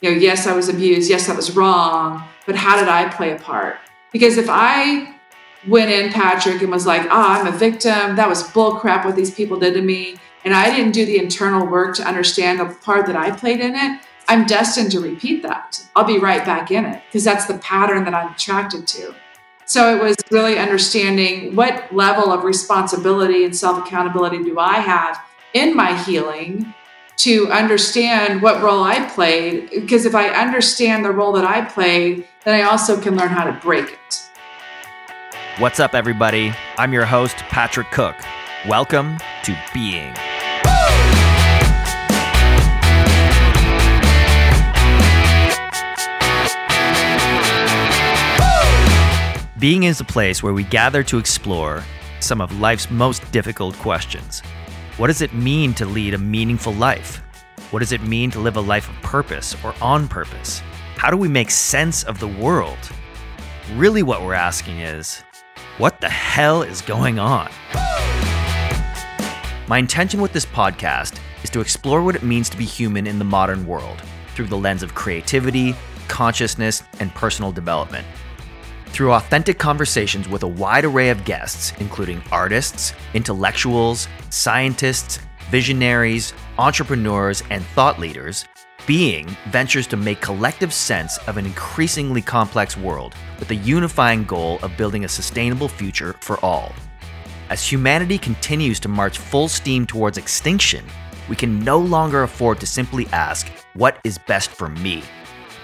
you know, yes, I was abused. Yes, that was wrong. But how did I play a part? Because if I went in, Patrick, and was like, oh, I'm a victim, that was bullcrap what these people did to me, and I didn't do the internal work to understand the part that I played in it, I'm destined to repeat that. I'll be right back in it because that's the pattern that I'm attracted to. So it was really understanding what level of responsibility and self accountability do I have in my healing to understand what role I played. Because if I understand the role that I played, then I also can learn how to break it. What's up, everybody? I'm your host, Patrick Cook. Welcome to Being. Being is a place where we gather to explore some of life's most difficult questions. What does it mean to lead a meaningful life? What does it mean to live a life of purpose or on purpose? How do we make sense of the world? Really, what we're asking is what the hell is going on? My intention with this podcast is to explore what it means to be human in the modern world through the lens of creativity, consciousness, and personal development. Through authentic conversations with a wide array of guests, including artists, intellectuals, scientists, visionaries, entrepreneurs, and thought leaders, Being ventures to make collective sense of an increasingly complex world with the unifying goal of building a sustainable future for all. As humanity continues to march full steam towards extinction, we can no longer afford to simply ask, What is best for me?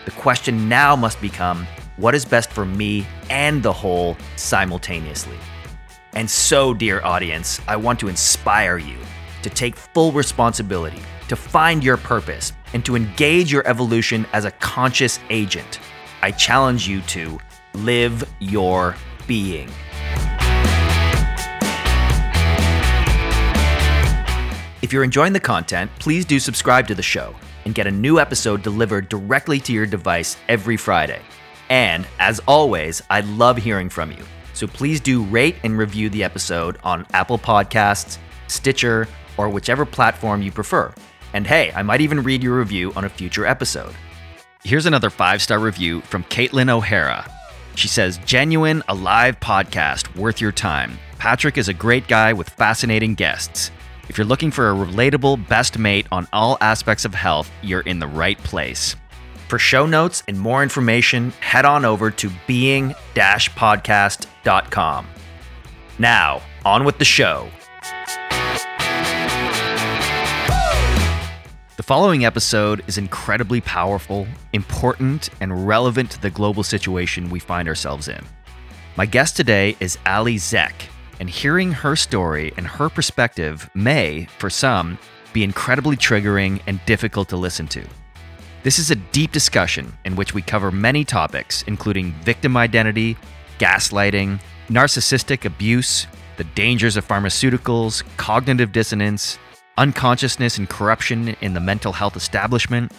The question now must become, what is best for me and the whole simultaneously. And so, dear audience, I want to inspire you to take full responsibility, to find your purpose, and to engage your evolution as a conscious agent. I challenge you to live your being. If you're enjoying the content, please do subscribe to the show and get a new episode delivered directly to your device every Friday. And as always, I love hearing from you. So please do rate and review the episode on Apple Podcasts, Stitcher, or whichever platform you prefer. And hey, I might even read your review on a future episode. Here's another five star review from Caitlin O'Hara. She says, Genuine, alive podcast worth your time. Patrick is a great guy with fascinating guests. If you're looking for a relatable best mate on all aspects of health, you're in the right place. For show notes and more information, head on over to being podcast.com. Now, on with the show. The following episode is incredibly powerful, important, and relevant to the global situation we find ourselves in. My guest today is Ali Zek, and hearing her story and her perspective may, for some, be incredibly triggering and difficult to listen to. This is a deep discussion in which we cover many topics, including victim identity, gaslighting, narcissistic abuse, the dangers of pharmaceuticals, cognitive dissonance, unconsciousness and corruption in the mental health establishment,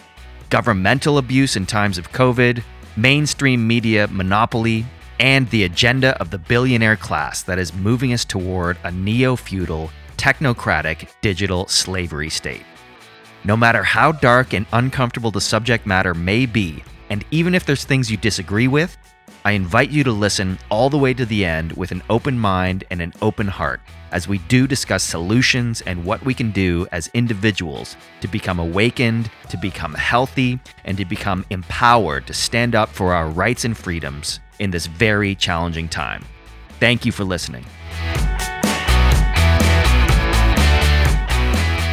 governmental abuse in times of COVID, mainstream media monopoly, and the agenda of the billionaire class that is moving us toward a neo feudal, technocratic digital slavery state. No matter how dark and uncomfortable the subject matter may be, and even if there's things you disagree with, I invite you to listen all the way to the end with an open mind and an open heart as we do discuss solutions and what we can do as individuals to become awakened, to become healthy, and to become empowered to stand up for our rights and freedoms in this very challenging time. Thank you for listening.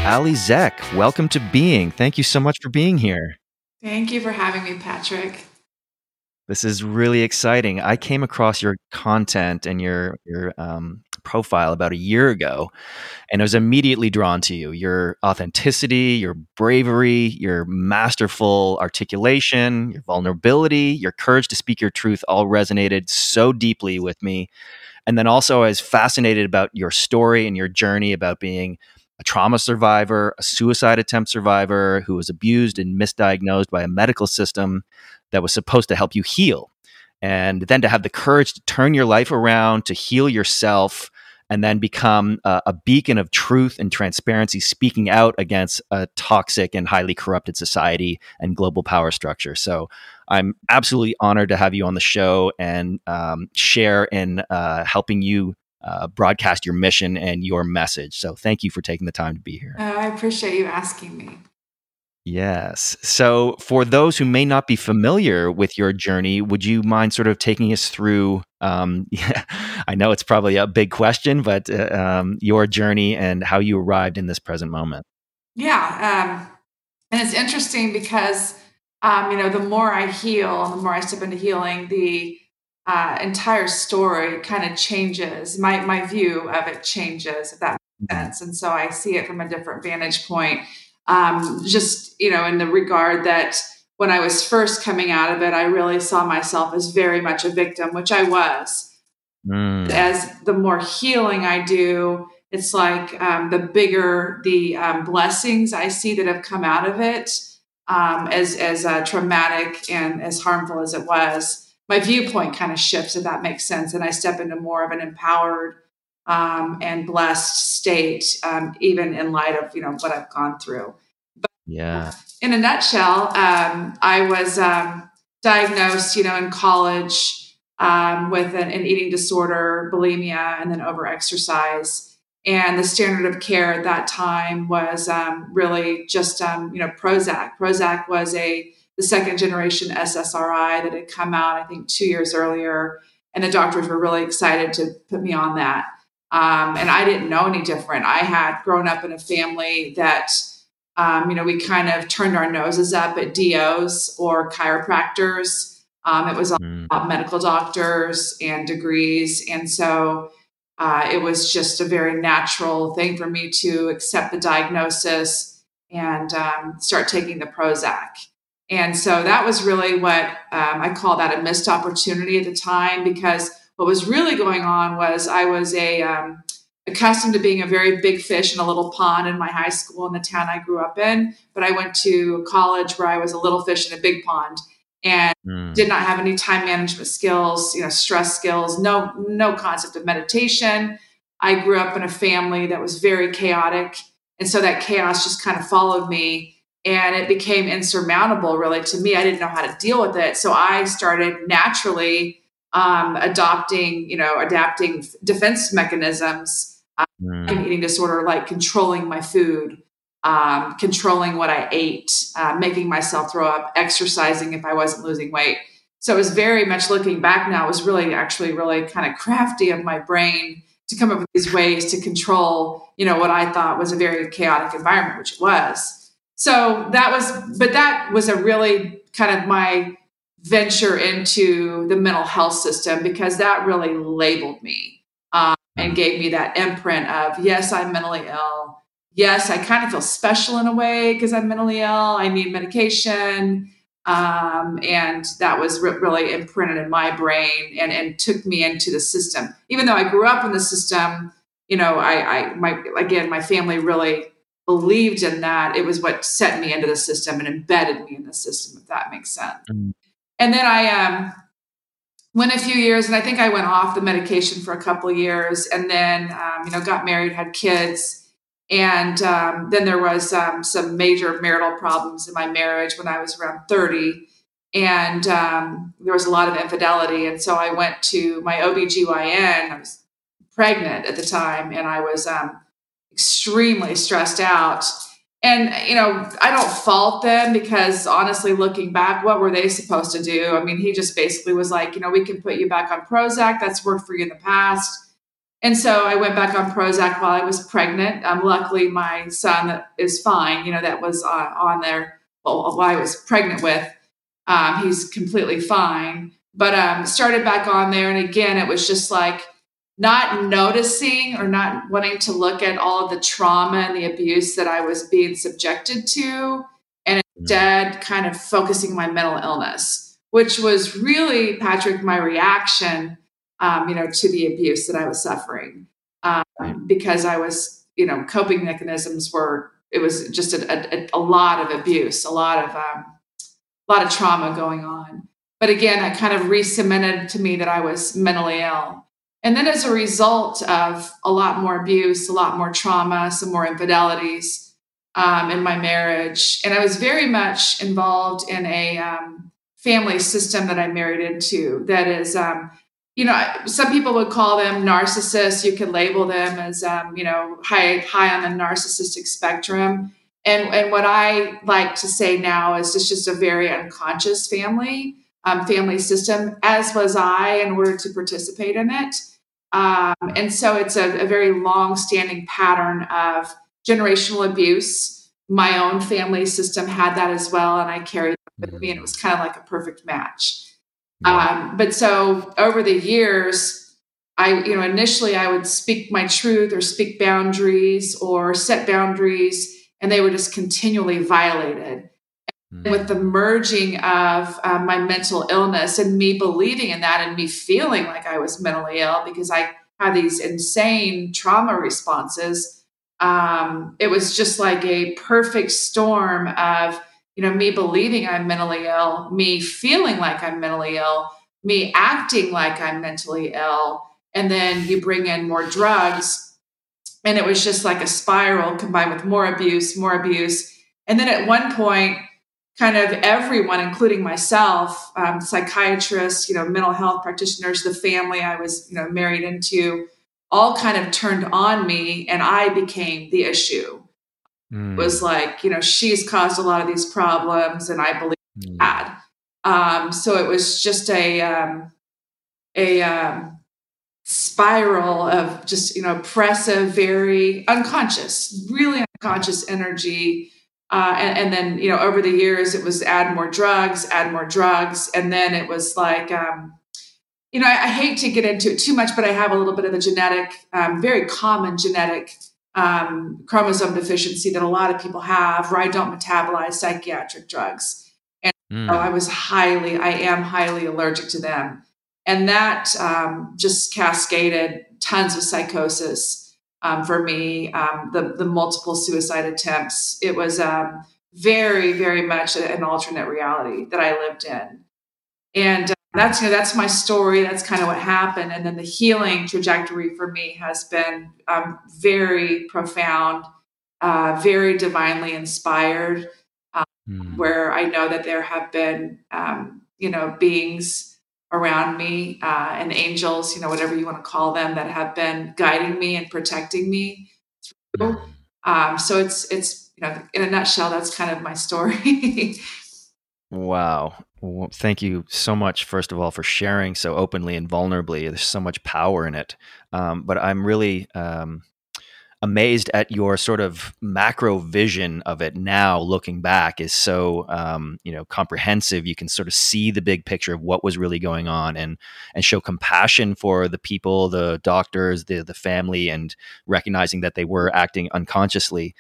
Ali Zek, welcome to Being. Thank you so much for being here. Thank you for having me, Patrick. This is really exciting. I came across your content and your your um, profile about a year ago, and I was immediately drawn to you. Your authenticity, your bravery, your masterful articulation, your vulnerability, your courage to speak your truth all resonated so deeply with me. And then also, I was fascinated about your story and your journey about being a trauma survivor, a suicide attempt survivor who was abused and misdiagnosed by a medical system that was supposed to help you heal. And then to have the courage to turn your life around, to heal yourself, and then become a, a, beacon of truth and transparency, speaking out against a toxic and highly corrupted society and global power structure. So I'm absolutely honored to have you on the show and um, share in uh, helping you uh, broadcast your mission and your message. So thank you for taking the time to be here. Uh, I appreciate you asking me. Yes. So, for those who may not be familiar with your journey, would you mind sort of taking us through? Um, yeah, I know it's probably a big question, but uh, um, your journey and how you arrived in this present moment. Yeah. Um, and it's interesting because, um, you know, the more I heal, and the more I step into healing, the uh, entire story kind of changes. My, my view of it changes, if that makes mm-hmm. sense. And so I see it from a different vantage point um, just you know in the regard that when I was first coming out of it, I really saw myself as very much a victim, which I was. Mm. As the more healing I do, it's like um, the bigger the um, blessings I see that have come out of it, um, as as uh, traumatic and as harmful as it was. My viewpoint kind of shifts, if that makes sense, and I step into more of an empowered um, and blessed state, um, even in light of you know what I've gone through. But yeah. In a nutshell, um, I was um, diagnosed, you know, in college um, with an, an, eating disorder, bulimia, and then overexercise. And the standard of care at that time was um, really just you know Prozac. Prozac was a the second generation SSRI that had come out, I think, two years earlier. And the doctors were really excited to put me on that. Um, and I didn't know any different. I had grown up in a family that, um, you know, we kind of turned our noses up at DOs or chiropractors. Um, it was all mm. about medical doctors and degrees. And so uh, it was just a very natural thing for me to accept the diagnosis and um, start taking the Prozac. And so that was really what um, I call that a missed opportunity at the time because what was really going on was I was a um, accustomed to being a very big fish in a little pond in my high school in the town I grew up in. But I went to college where I was a little fish in a big pond and mm. did not have any time management skills, you know, stress skills, no no concept of meditation. I grew up in a family that was very chaotic, and so that chaos just kind of followed me and it became insurmountable really to me. I didn't know how to deal with it. So I started naturally um, adopting, you know, adapting defense mechanisms, um, mm. eating disorder, like controlling my food, um, controlling what I ate, uh, making myself throw up, exercising if I wasn't losing weight. So it was very much looking back now, it was really actually really kind of crafty of my brain to come up with these ways to control, you know, what I thought was a very chaotic environment, which it was. So that was, but that was a really kind of my venture into the mental health system because that really labeled me um, and mm-hmm. gave me that imprint of yes i'm mentally ill. Yes i kind of feel special in a way because i'm mentally ill. I need medication. Um, and that was re- really imprinted in my brain and, and took me into the system. Even though i grew up in the system you know i, I my again my family really believed in that it was what set me into the system and embedded me in the system if that makes sense mm-hmm and then I um, went a few years, and I think I went off the medication for a couple of years, and then um, you know got married, had kids, and um, then there was um, some major marital problems in my marriage when I was around thirty, and um, there was a lot of infidelity, and so I went to my OBGYN. I was pregnant at the time, and I was um, extremely stressed out. And you know i don't fault them because honestly looking back what were they supposed to do? I mean he just basically was like you know we can put you back on prozac. That's worked for you in the past. And so i went back on prozac while i was pregnant. Um, luckily my son is fine you know that was uh, on there while i was pregnant with. Um, he's completely fine. But um, started back on there and again it was just like not noticing or not wanting to look at all the trauma and the abuse that I was being subjected to, and mm. instead kind of focusing my mental illness, which was really, Patrick, my reaction, um, you know, to the abuse that I was suffering, um, because I was, you know, coping mechanisms were it was just a, a, a lot of abuse, a lot of um, a lot of trauma going on. But again, that kind of re-cemented to me that I was mentally ill And then, as a result of a lot more abuse, a lot more trauma, some more infidelities um, in my marriage, and I was very much involved in a um, family system that I married into that is, um, you know, some people would call them narcissists. You could label them as, um, you know, high high on the narcissistic spectrum. And and what I like to say now is it's just a very unconscious family um, family system, as was I, in order to participate in it. Um, and so it's a, a very long standing pattern of generational abuse. My own family system had that as well, and I carried it with me, and it was kind of like a perfect match. Um, but so over the years, I, you know, initially I would speak my truth or speak boundaries or set boundaries, and they were just continually violated. Mm. With the merging of um, my mental illness and me believing in that and me feeling like I was mentally ill because I had these insane trauma responses, um, it was just like a perfect storm of, you know, me believing I'm mentally ill, me feeling like I'm mentally ill, me acting like I'm mentally ill. And then you bring in more drugs. And it was just like a spiral combined with more abuse, more abuse. And then at one point, kind of everyone, including myself, um, psychiatrists, you know, mental health practitioners, the family I was, you know, married into, all kind of turned on me, and I became the issue. Mm. It was like, you know, she's caused a lot of these problems, and I believe mm. that. Um, so it was just a um, a um, spiral of just you know oppressive, very unconscious, really unconscious energy uh, and, and, then, you know, over the years, it was add more drugs, add more drugs. And then it was like, um, you know, I, I, hate to get into it too much, but I have a little bit of a genetic, um, very common genetic um, chromosome deficiency that a lot of people have where I don't metabolize psychiatric drugs. And mm. I was highly, I am highly allergic to them. And that um, just cascaded tons of psychosis um, for me, um, the, the multiple suicide attempts. It was um, very, very much an alternate reality that I lived in. And uh, that's, you know, that's my story. That's kind of what happened. And then the healing trajectory for me has been um, very profound, uh, very divinely inspired, mm. where I know that there have been, um, you know, beings around me uh, and angels, you know, whatever you want to call them, that have been guiding me and protecting me through. Um, so it's it's you know, in a nutshell, that's kind of my story. wow. Well, thank you so much, first of all, for sharing so openly and vulnerably. There's so much power in it. Um, but I'm really um, amazed at your sort of macro vision of it now looking back is so um, you know comprehensive you can sort of see the big picture of what was really going on and and show compassion for the people the doctors the the family and recognizing that they were acting unconsciously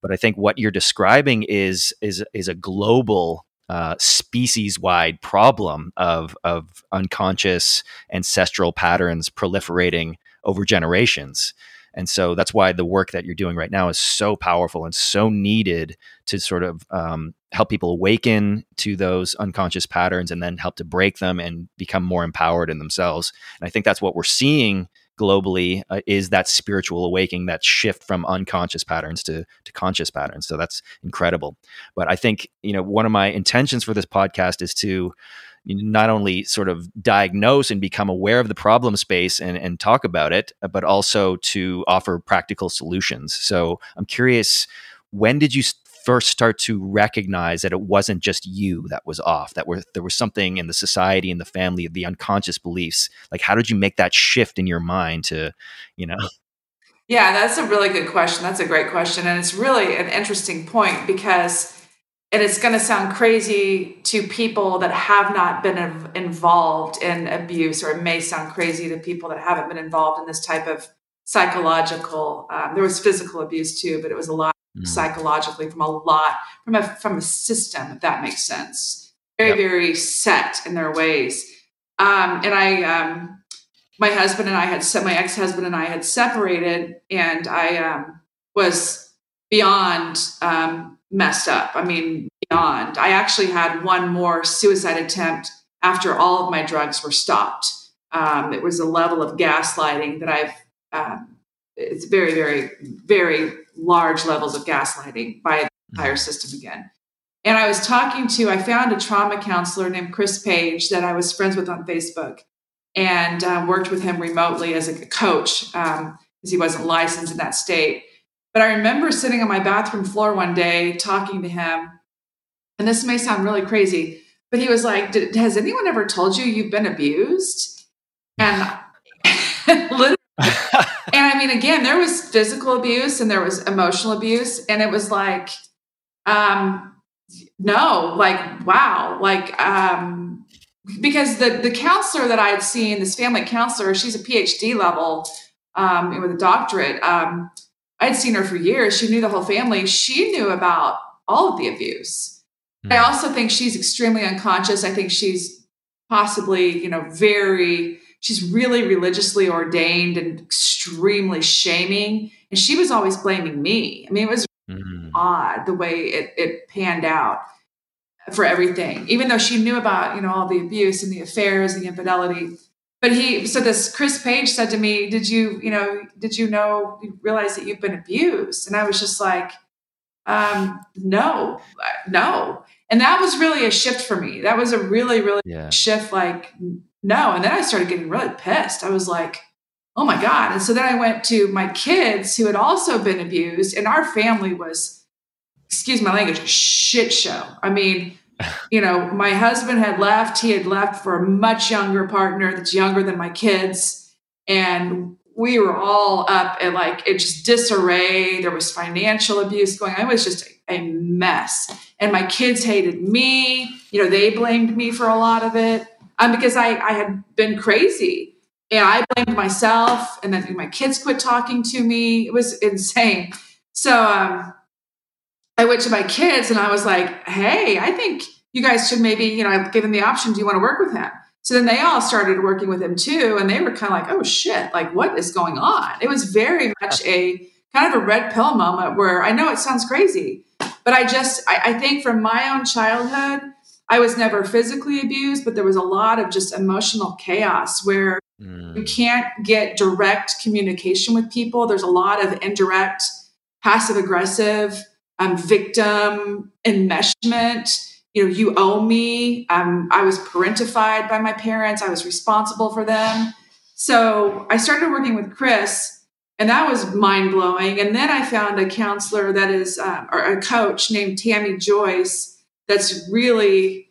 but i think what you're describing is is is a global uh, species wide problem of, of unconscious ancestral patterns proliferating over generations. And so that's why the work that you're doing right now is so powerful and so needed to sort of um, help people awaken to those unconscious patterns and then help to break them and become more empowered in themselves. And I think that's what we're seeing globally uh, is that spiritual awakening, that shift from unconscious patterns to, to conscious patterns. So that's incredible. But I think, you know, one of my intentions for this podcast is to not only sort of diagnose and become aware of the problem space and, and talk about it, uh, but also to offer practical solutions. So I'm curious, when did you first start to recognize that it wasn't just you that was off, that were, there was something in the society and the family, the unconscious beliefs? Like, how did you make that shift in your mind to, you know? Yeah, that's a really good question. That's a great question. And it's really an interesting point because and it's going to sound crazy to people that have not been involved in abuse or it may sound crazy to people that haven't been involved in this type of psychological um, there was physical abuse too but it was a lot mm. psychologically from a lot from a from a system if that makes sense very yep. very set in their ways um, and i um, my husband and i had set my ex-husband and i had separated and i um, was beyond um, messed up. I mean, beyond. I actually had one more suicide attempt after all of my drugs were stopped. Um, it was a level of gaslighting that I've, um, it's very, very, very large levels of gaslighting by the entire system again. And I was talking to, I found a trauma counselor named Chris Page that I was friends with on Facebook and uh, worked with him remotely as a coach because um, he wasn't licensed in that state. But I remember sitting on my bathroom floor one day talking to him. And this may sound really crazy, but he was like, Has anyone ever told you you've been abused? And literally, and I mean, again, there was physical abuse and there was emotional abuse. And it was like, um, no, like, wow, like, um, because the the counselor that I had seen, this family counselor, she's a PhD level um, with a doctorate. Um, I'd seen her for years. She knew the whole family. She knew about all of the abuse. Mm. I also think she's extremely unconscious. I think she's possibly, you know, very. She's really religiously ordained and extremely shaming. And she was always blaming me. I mean, it was mm. odd the way it, it panned out for everything, even though she knew about, you know, all the abuse and the affairs, the infidelity. But he, so this Chris Page said to me, did you, you know, did you know, you realize that you've been abused? And I was just like, um, no, no. And that was really a shift for me. That was a really, really yeah. shift. Like, no. And then I started getting really pissed. I was like, oh my God. And so then I went to my kids who had also been abused, and our family was excuse my language, shit show. I mean, you know, my husband had left. He had left for a much younger partner that's younger than my kids. And we were all up at like, it just disarray. There was financial abuse going on. It was just a mess. And my kids hated me. You know, they blamed me for a lot of it um, because I, I had been crazy. And I blamed myself. And then my kids quit talking to me. It was insane. So, um, I went to my kids and I was like, hey, I think you guys should maybe, you know, I give them the option, do you want to work with him? So then they all started working with him too. And they were kind of like, oh shit, like what is going on? It was very much a kind of a red pill moment where I know it sounds crazy, but I just, I, I think from my own childhood, I was never physically abused, but there was a lot of just emotional chaos where mm. you can't get direct communication with people. There's a lot of indirect, passive aggressive um, victim enmeshment. You know, you owe me. Um, I was parentified by my parents. I was responsible for them. So I started working with Chris, and that was mind blowing. And then I found a counselor that is, uh, or a coach named Tammy Joyce, that's really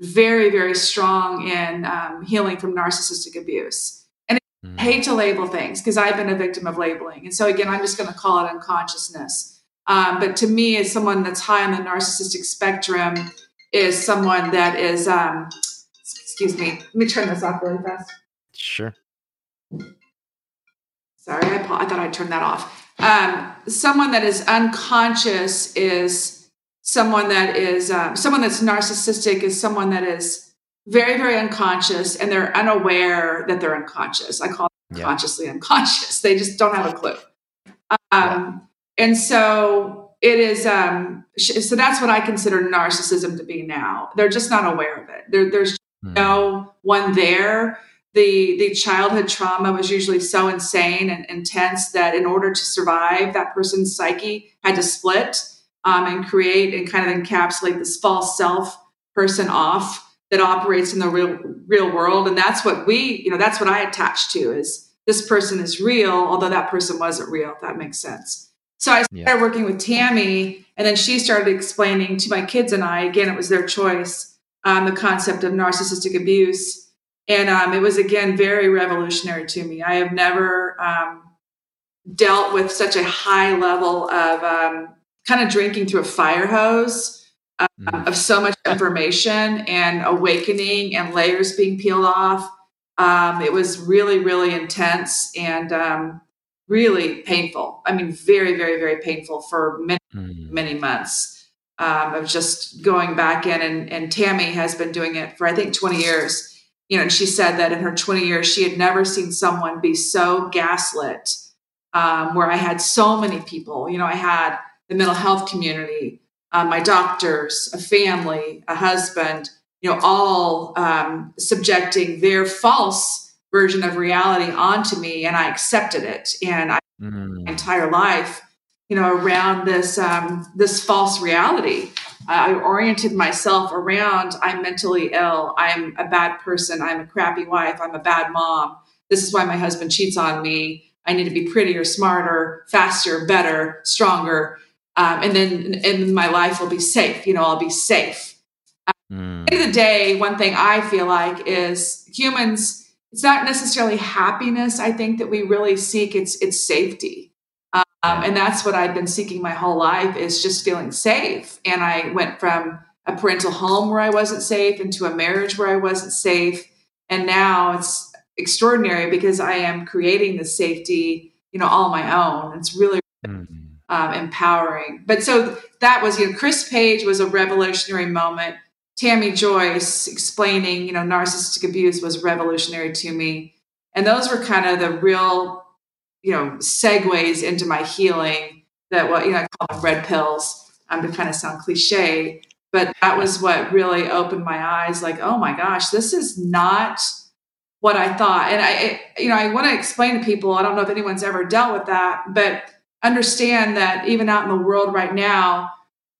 very, very strong in um, healing from narcissistic abuse. And I mm. hate to label things because I've been a victim of labeling. And so, again, I'm just going to call it unconsciousness. Um, but to me, as someone that's high on the narcissistic spectrum, is someone that is, um, excuse me, let me turn this off really fast. Sure. Sorry, I, I thought I'd turn that off. Um, someone that is unconscious is someone that is um, someone that's narcissistic is someone that is very very unconscious and they're unaware that they're unconscious i call them yeah. consciously unconscious they just don't have a clue um, yeah and so it is um so that's what i consider narcissism to be now. They're just not aware of it. There, there's mm. no one there. The the childhood trauma was usually so insane and intense that in order to survive that person's psyche had to split um, and create and kind of encapsulate this false self person off that operates in the real real world. And that's what we you know that's what i attach to is this person is real although that person wasn't real if that makes sense so I started yeah. working with Tammy, and then she started explaining to my kids and I, again, it was their choice, um, the concept of narcissistic abuse. And um, it was, again, very revolutionary to me. I have never um, dealt with such a high level of um, kind of drinking through a fire hose uh, mm. of so much information and awakening and layers being peeled off. Um, it was really, really intense. And um, really painful. I mean, very, very, very painful for many, mm. many months um, of just going back in. And, and Tammy has been doing it for, I think, 20 years. You know, and she said that in her 20 years, she had never seen someone be so gaslit, um, where I had so many people. You know, I had the mental health community, uh, my doctors, a family, a husband, you know, all um, subjecting their false version of reality onto me and I accepted it. And I, mm. my entire life, you know, around this, um, this false reality. I oriented myself around I'm mentally ill. I'm a bad person. I'm a crappy wife. I'm a bad mom. This is why my husband cheats on me. I need to be prettier, smarter, faster, better, stronger. Um, and then and my life will be safe. You know, I'll be safe. Mm. At the end of the day, one thing I feel like is humans, it's not necessarily happiness, I think, that we really seek. It's it's safety. Um, and that's what I've been seeking my whole life is just feeling safe. And I went from a parental home where I wasn't safe into a marriage where I wasn't safe. And now it's extraordinary because I am creating the safety, you know, all my own. It's really mm-hmm. um, empowering. But so that was, you know, Chris Page was a revolutionary moment. Tammy Joyce explaining, you know, narcissistic abuse was revolutionary to me. And those were kind of the real you know segues into my healing that what you know I call them red pills um, to kind of sound cliche but that was what really opened my eyes like oh my gosh this is not what I thought and I it, you know I want to explain to people I don't know if anyone's ever dealt with that but understand that even out in the world right now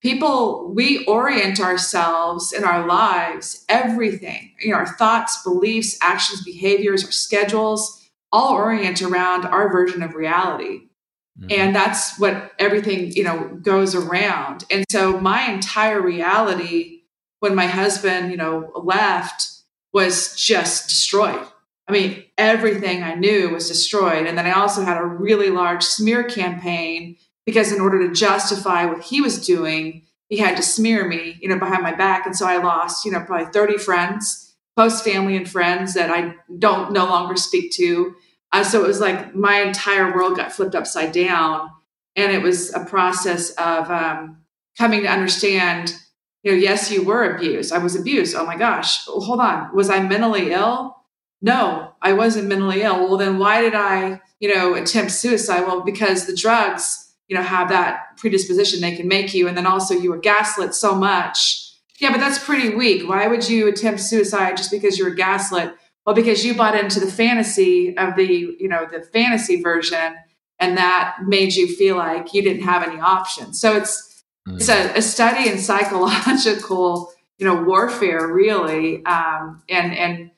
people we orient ourselves in our lives everything you know our thoughts beliefs actions behaviors our schedules all orient around our version of reality. Mm-hmm. And that's what everything, you know, goes around. And so my entire reality when my husband, you know, left was just destroyed. I mean, everything I knew was destroyed. And then I also had a really large smear campaign because in order to justify what he was doing, he had to smear me, you know, behind my back. And so I lost, you know, probably 30 friends, close family and friends that I don't no longer speak to. Uh, so it was like my entire world got flipped upside down. And it was a process of um, coming to understand, you know, yes, you were abused. I was abused. Oh my gosh. Well, hold on. Was I mentally ill? No, I wasn't mentally ill. Well, then why did I, you know, attempt suicide? Well, because the drugs, you know, have that predisposition they can make you. And then also you were gaslit so much. Yeah, but that's pretty weak. Why would you attempt suicide just because you were gaslit? Well, because you bought into the fantasy of the, you know, the fantasy version, and that made you feel like you didn't have any options. So it's mm. it's a, a, study in psychological, you know, warfare, really, um, and and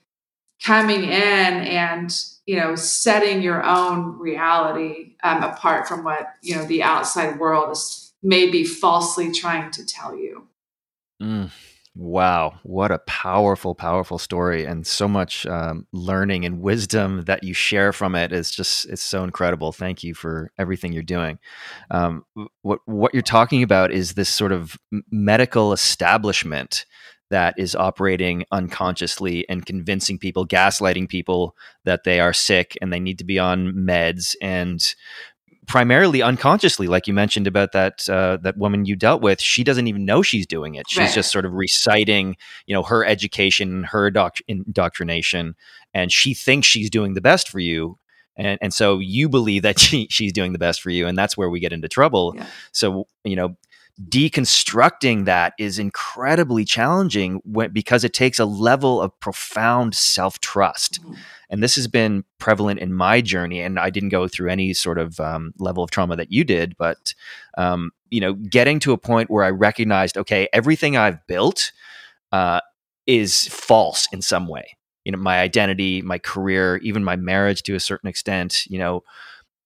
coming in and you know setting your own reality um, apart from what you know the outside world is maybe falsely trying to tell you. Mm. Wow, what a powerful, powerful story, and so much um, learning and wisdom that you share from it is just—it's so incredible. Thank you for everything you're doing. Um, what what you're talking about is this sort of medical establishment that is operating unconsciously and convincing people, gaslighting people that they are sick and they need to be on meds, and primarily unconsciously, like you mentioned about that uh, that woman you dealt with. She doesn't even know she's doing it. She's right. just sort of reciting, you know, her education, her doc- indoctrination, and she thinks she's doing the best for you. And, and so you believe that she, she's doing the best for you, and that's where we get into trouble. Yeah. So you know, deconstructing that is incredibly challenging when, because it takes a level of profound self trust. Mm-hmm and this has been prevalent in my journey and i didn't go through any sort of um, level of trauma that you did but um, you know getting to a point where i recognized okay everything i've built uh, is false in some way you know my identity my career even my marriage to a certain extent you know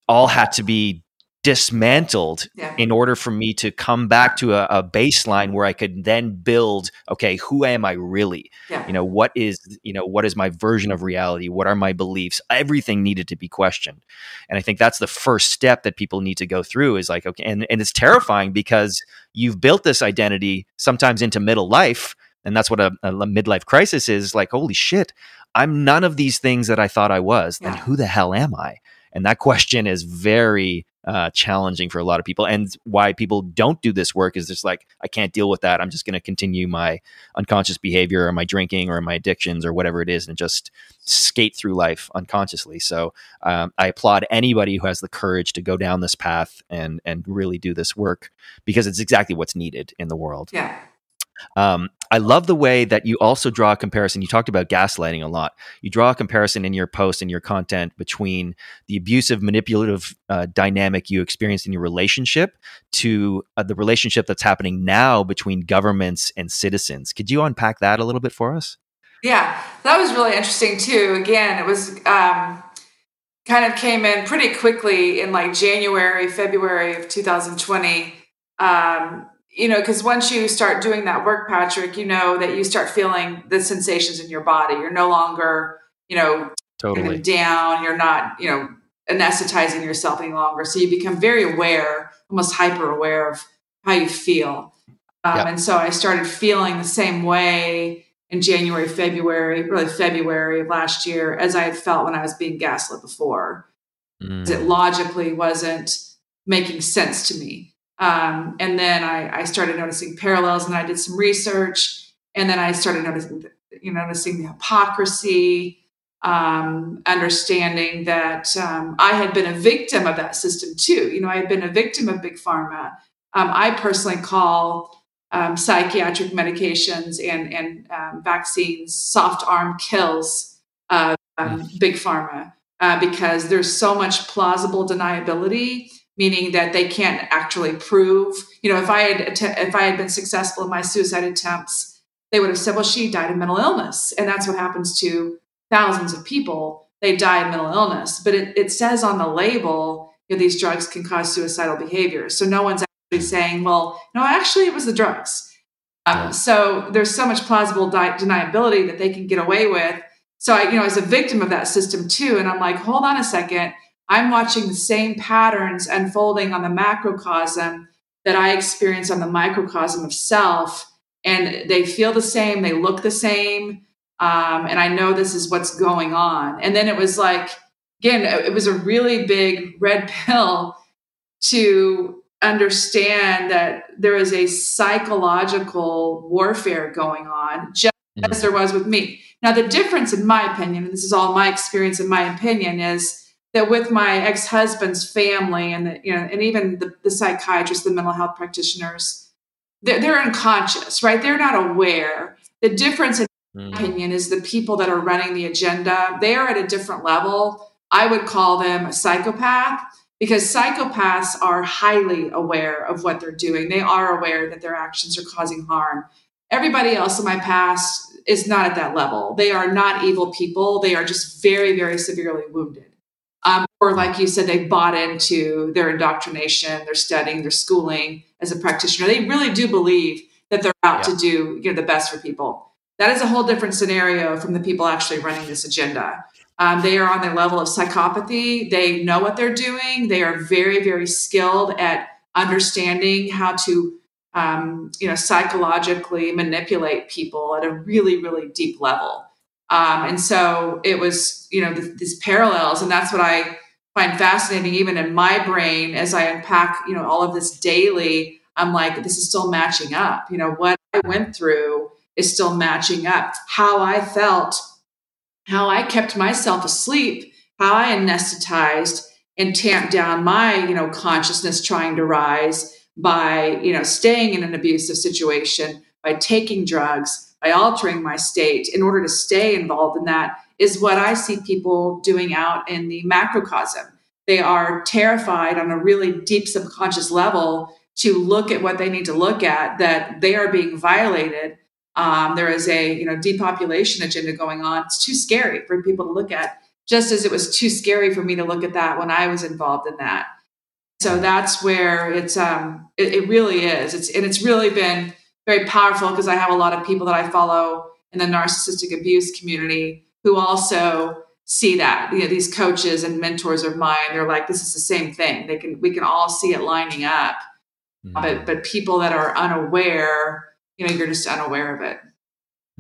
all had to be dismantled yeah. in order for me to come back to a, a, baseline where I could then build, okay, who am I really? Yeah. You know, what is, you know, what is my version of reality? What are my beliefs? Everything needed to be questioned. And I think that's the first step that people need to go through is like, okay, and, and it's terrifying because you've built this identity sometimes into middle life. And that's what a, a midlife crisis is like, holy shit, I'm none of these things that I thought I was. Yeah. Then who the hell am I? And that question is very uh, challenging for a lot of people. And why people don't do this work is just like, I can't deal with that. I'm just going to continue my unconscious behavior or my drinking or my addictions or whatever it is and just skate through life unconsciously. So um, I applaud anybody who has the courage to go down this path and, and really do this work because it's exactly what's needed in the world. Yeah. Um, I love the way that you also draw a comparison. You talked about gaslighting a lot. You draw a comparison in your post and your content between the abusive, manipulative uh, dynamic you experienced in your relationship to uh, the relationship that's happening now between governments and citizens. Could you unpack that a little bit for us? Yeah, that was really interesting too. Again, it was um, kind of came in pretty quickly in like January, February of 2020. Um, you know, because once you start doing that work, Patrick, you know that you start feeling the sensations in your body. You're no longer, you know, totally down. You're not, you know, anesthetizing yourself any longer. So you become very aware, almost hyper aware of how you feel. Um, yep. And so I started feeling the same way in January, February, really February of last year, as I had felt when I was being gaslit before. Mm. It logically wasn't making sense to me. Um, and then I, I, started noticing parallels, and I did some research, and then I started noticing, you know, noticing the hypocrisy, um, understanding that um, I had been a victim of that system too. You know, I had been a victim of big pharma. Um, I personally call um, psychiatric medications and and um, vaccines soft arm kills uh, big pharma uh, because there's so much plausible deniability meaning that they can't actually prove. You know, if I had if I had been successful in my suicide attempts, they would have said, "Well, she died of mental illness," and that's what happens to thousands of people. They die of mental illness, but it, it says on the label, you know, these drugs can cause suicidal behavior. So no one's actually saying, "Well, no, actually, it was the drugs." Um, so there's so much plausible di- deniability that they can get away with. So I, you know, as a victim of that system too, and I'm like, hold on a second I'm watching the same patterns unfolding on the macrocosm that I experience on the microcosm of self. And they feel the same, they look the same. Um, and I know this is what's going on. And then it was like, again, it was a really big red pill to understand that there is a psychological warfare going on, just mm-hmm. as there was with me. Now, the difference, in my opinion, and this is all my experience, in my opinion, is that with my ex-husband's family and the, you know and even the, the psychiatrists the mental health practitioners they're, they're unconscious right? They're not aware. The difference in mm. opinion is the people that are running the agenda they are at a different level. I would call them a psychopath because psychopaths are highly aware of what they're doing. They are aware that their actions are causing harm. Everybody else in my past is not at that level. They are not evil people. They are just very very severely wounded um, or, like you said, they bought into their indoctrination, their studying, their schooling as a practitioner. They really do believe that they're out yeah. to do you know, the best for people. That is a whole different scenario from the people actually running this agenda. Um, they are on the level of psychopathy. They know what they're doing. They are very, very skilled at understanding how to, um, you know, psychologically manipulate people at a really, really deep level. Um, and so it was, you know, th- these parallels. And that's what I find fascinating, even in my brain, as I unpack, you know, all of this daily. I'm like, this is still matching up. You know, what I went through is still matching up. How I felt, how I kept myself asleep, how I anesthetized and tamped down my, you know, consciousness trying to rise by, you know, staying in an abusive situation, by taking drugs, by altering my state in order to stay involved in that is what I see people doing out in the macrocosm. They are terrified on a really deep subconscious level to look at what they need to look at, that they are being violated. Um, there is a you know depopulation agenda going on. It's too scary for people to look at, just as it was too scary for me to look at that when I was involved in that. So that's where it's um, it, it really is. It's and it's really been very powerful because I have a lot of people that I follow in the narcissistic abuse community who also see that. You know, these coaches and mentors of mine, they're like, this is the same thing. They can we can all see it lining up. Mm. But but people that are unaware, you know, you're just unaware of it.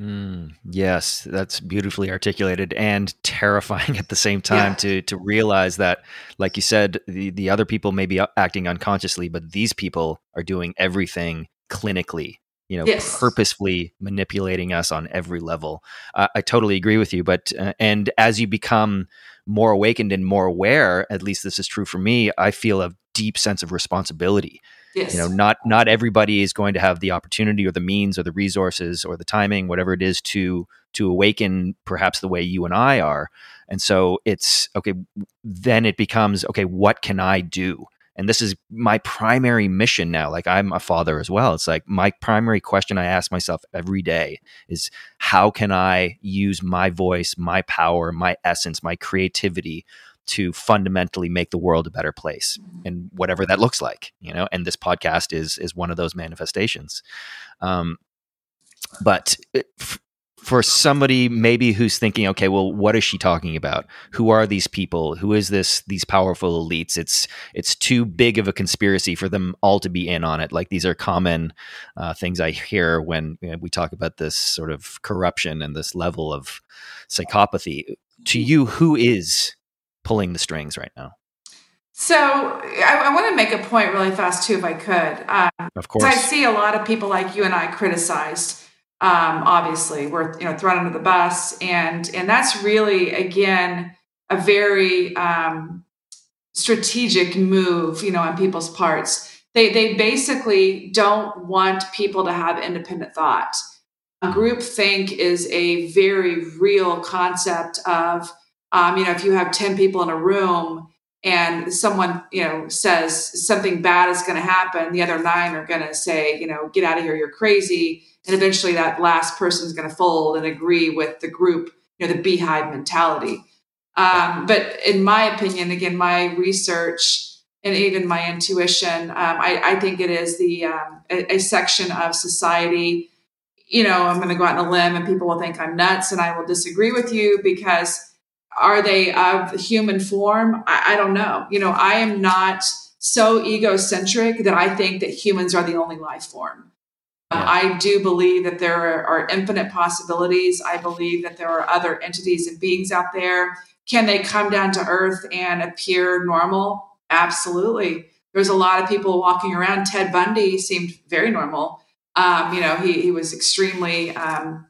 Mm, yes, that's beautifully articulated and terrifying at the same time yeah. to to realize that, like you said, the the other people may be acting unconsciously, but these people are doing everything clinically you know yes. purposefully manipulating us on every level uh, i totally agree with you but uh, and as you become more awakened and more aware at least this is true for me i feel a deep sense of responsibility Yes. You know, not not everybody is going to have the opportunity or the means or the resources or the timing, whatever it is, to to awaken perhaps the way you and I are. And so it's okay. Then it becomes okay. What can I do? And this is my primary mission now. Like I'm a father as well. It's like my primary question I ask myself every day is how can I use my voice, my power, my essence, my creativity to fundamentally make the world a better place and whatever that looks like you know and this podcast is is one of those manifestations um but f- for somebody maybe who's thinking okay well what is she talking about who are these people who is this these powerful elites it's it's too big of a conspiracy for them all to be in on it like these are common uh, things i hear when you know, we talk about this sort of corruption and this level of psychopathy to you who is pulling the strings right now? So I, I want to make a point really fast too, if I could. Um, of course, I see a lot of people like you and I criticized. Um, obviously, we're you know thrown under the bus, and and that's really again a very um, strategic move, you know, on people's parts. They they basically don't want people to have independent thought. Group think is a very real concept of um, you know, if you have 10 people in a room and someone, you know, says something bad is going to happen, the other nine are going to say, you know, get out of here, you're crazy. And eventually that last person is going to fold and agree with the group, you know, the beehive mentality. Um, but in my opinion, again, my research and even my intuition, um, I, I, think it is the um, a, a, section of society. You know, I'm going to go out on a limb, and people will think I'm nuts, and I will disagree with you because are they of human form? I, I don't know. You know, I am not so egocentric that I think that humans are the only life form. Yeah. I do believe that there are, infinite possibilities. I believe that there are other entities and beings out there. Can they come down to earth and appear normal? Absolutely. There's a lot of people walking around. Ted Bundy seemed very normal. Um, you know, he, he was extremely um,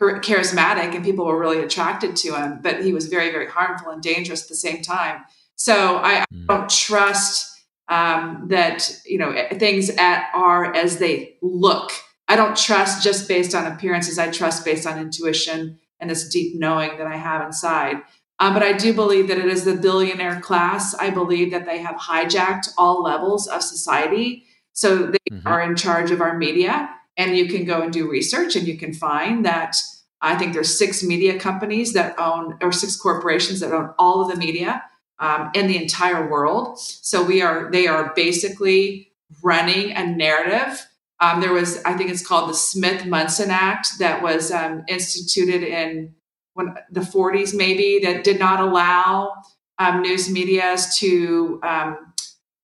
charismatic and people were really attracted to him, but he was very, very harmful and dangerous at the same time. So I, mm. don't trust um, that you know things at, are as they look. I don't trust just based on appearances. I trust based on intuition and this deep knowing that I have inside. Um, but I do believe that it is the billionaire class. I believe that they have hijacked all levels of society. So they mm-hmm. are in charge of our media and you can go and do research and you can find that I think there's six media companies that own, or six corporations that own all of the media um, in the entire world. So we are, they are basically running a narrative. Um, there was, I think it's called the Smith Munson Act that was um, instituted in when, the 40s, maybe, that did not allow um, news medias to um,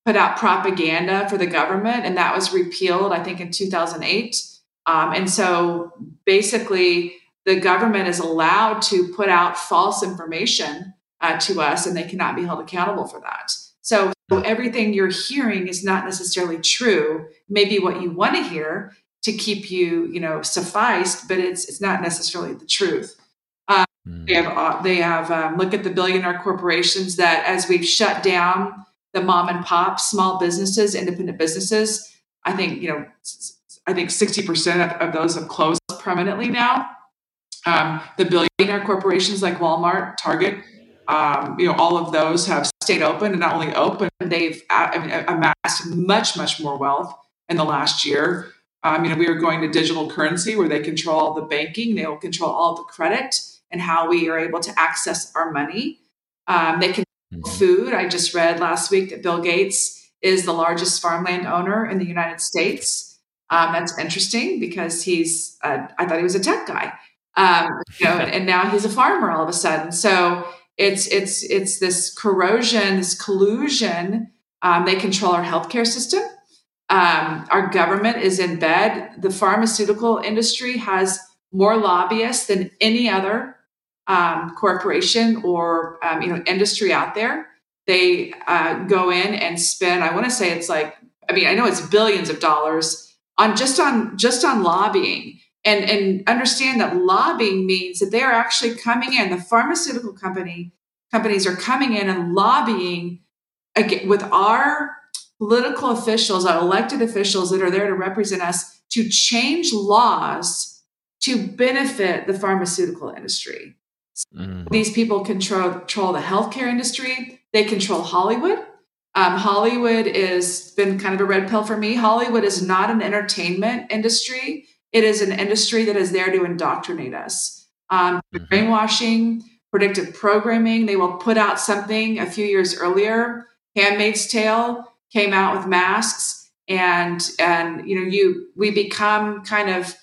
put out propaganda for the government, and that was repealed, I think, in 2008. Um, and so basically, the government is allowed to put out false information uh, to us, and they cannot be held accountable for that. So, so everything you're hearing is not necessarily true. Maybe what you want to hear to keep you, you know, sufficed, but it's it's not necessarily the truth. Um, mm. They have uh, they have um, look at the billionaire corporations that as we've shut down the mom and pop small businesses, independent businesses. I think, you know, I think 60% of, those have closed permanently now. Um, the billionaire corporations like Walmart, Target, um, you know, all of those have stayed open and not only open, they've I mean, amassed much, much more wealth in the last year. Um, you know, we are going to digital currency where they control the banking, they will control all the credit and how we are able to access our money. Um, they can Mm-hmm. food. I just read last week that Bill Gates is the largest farmland owner in the United States. Um, that's interesting because he's, uh, I thought he was a tech guy, um, you know, and now he's a farmer all of a sudden. So it's, it's, it's this corrosion, this collusion. Um, they control our healthcare system. Um, our government is in bed. The pharmaceutical industry has more lobbyists than any other um, corporation or um, you know industry out there. They uh, go in and spend. I want to say it's like I mean I know it's billions of dollars on just on just on lobbying. And, and understand that lobbying means that they are actually coming in. The pharmaceutical company companies are coming in and lobbying again, with our political officials, our elected officials that are there to represent us to change laws to benefit the pharmaceutical industry. Mm. These people control, control the healthcare industry. They control Hollywood. Um, Hollywood has been kind of a red pill for me. Hollywood is not an entertainment industry. It is an industry that is there to indoctrinate us. Um, mm-hmm. Brainwashing, predictive programming. They will put out something a few years earlier. Handmaid's Tale came out with masks, and and you know you we become kind of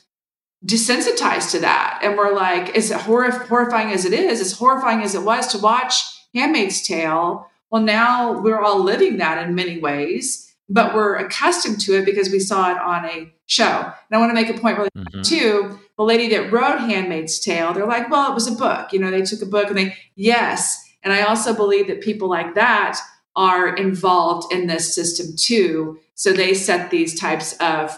desensitized to that, and we're like, is it horrif- horrifying as it is? As horrifying as it was to watch Handmaid's Tale. Well, now we're all living that in many ways, but we're accustomed to it because we saw it on a show. And I want to make a point really mm-hmm. too. The lady that wrote Handmaid's Tale, they're like, well, it was a book. You know, they took a book and they, yes. And I also believe that people like that are involved in this system too. So they set these types of,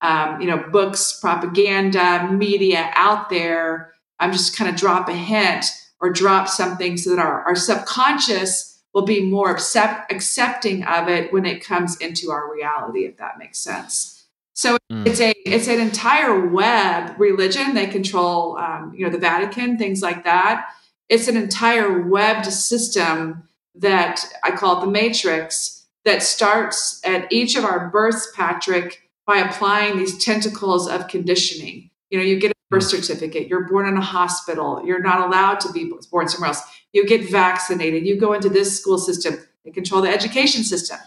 um, you know, books, propaganda, media out there. I'm just kind of drop a hint or drop something so that our, our subconscious will be more accept, accepting of it when it comes into our reality, if that makes sense. So mm. it's a it's an entire web religion. They control, um, you know, the Vatican, things like that. It's an entire webbed system that I call the matrix that starts at each of our births, Patrick, by applying these tentacles of conditioning. You know, you get a birth hmm. certificate, you're born in a hospital, you're not allowed to be born somewhere else. You get vaccinated, you go into this school system, they control the education system.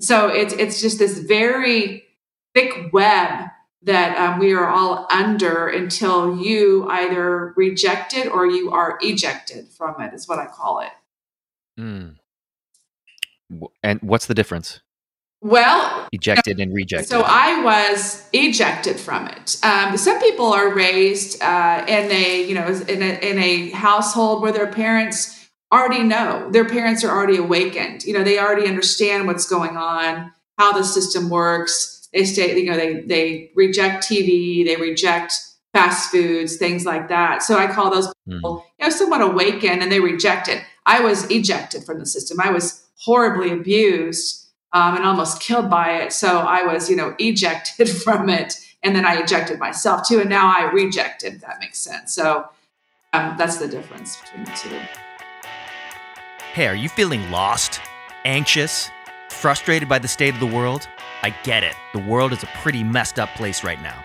So it's it's just this very thick web that um, we are all under until you either reject it or you are ejected from it, is what I call it. Mm. And what's the difference? Well, ejected and rejected. So I was ejected from it. Um, some people are raised uh, in a you know in a, in a household where their parents already know their parents are already awakened. You know they already understand what's going on, how the system works they stay, you know, they they reject TV, they reject fast foods, things like that. So I call those mm-hmm. people, mm. you know, somewhat awakened and they reject it. I was ejected from the system. I was horribly abused um, and almost killed by it. So I was, you know, ejected from it. And then I ejected myself too. And now I rejected, if that makes sense. So um, that's the difference between the two. Hey, are you feeling lost, anxious, frustrated by the state of the world? I get it. The world is a pretty messed up place right now.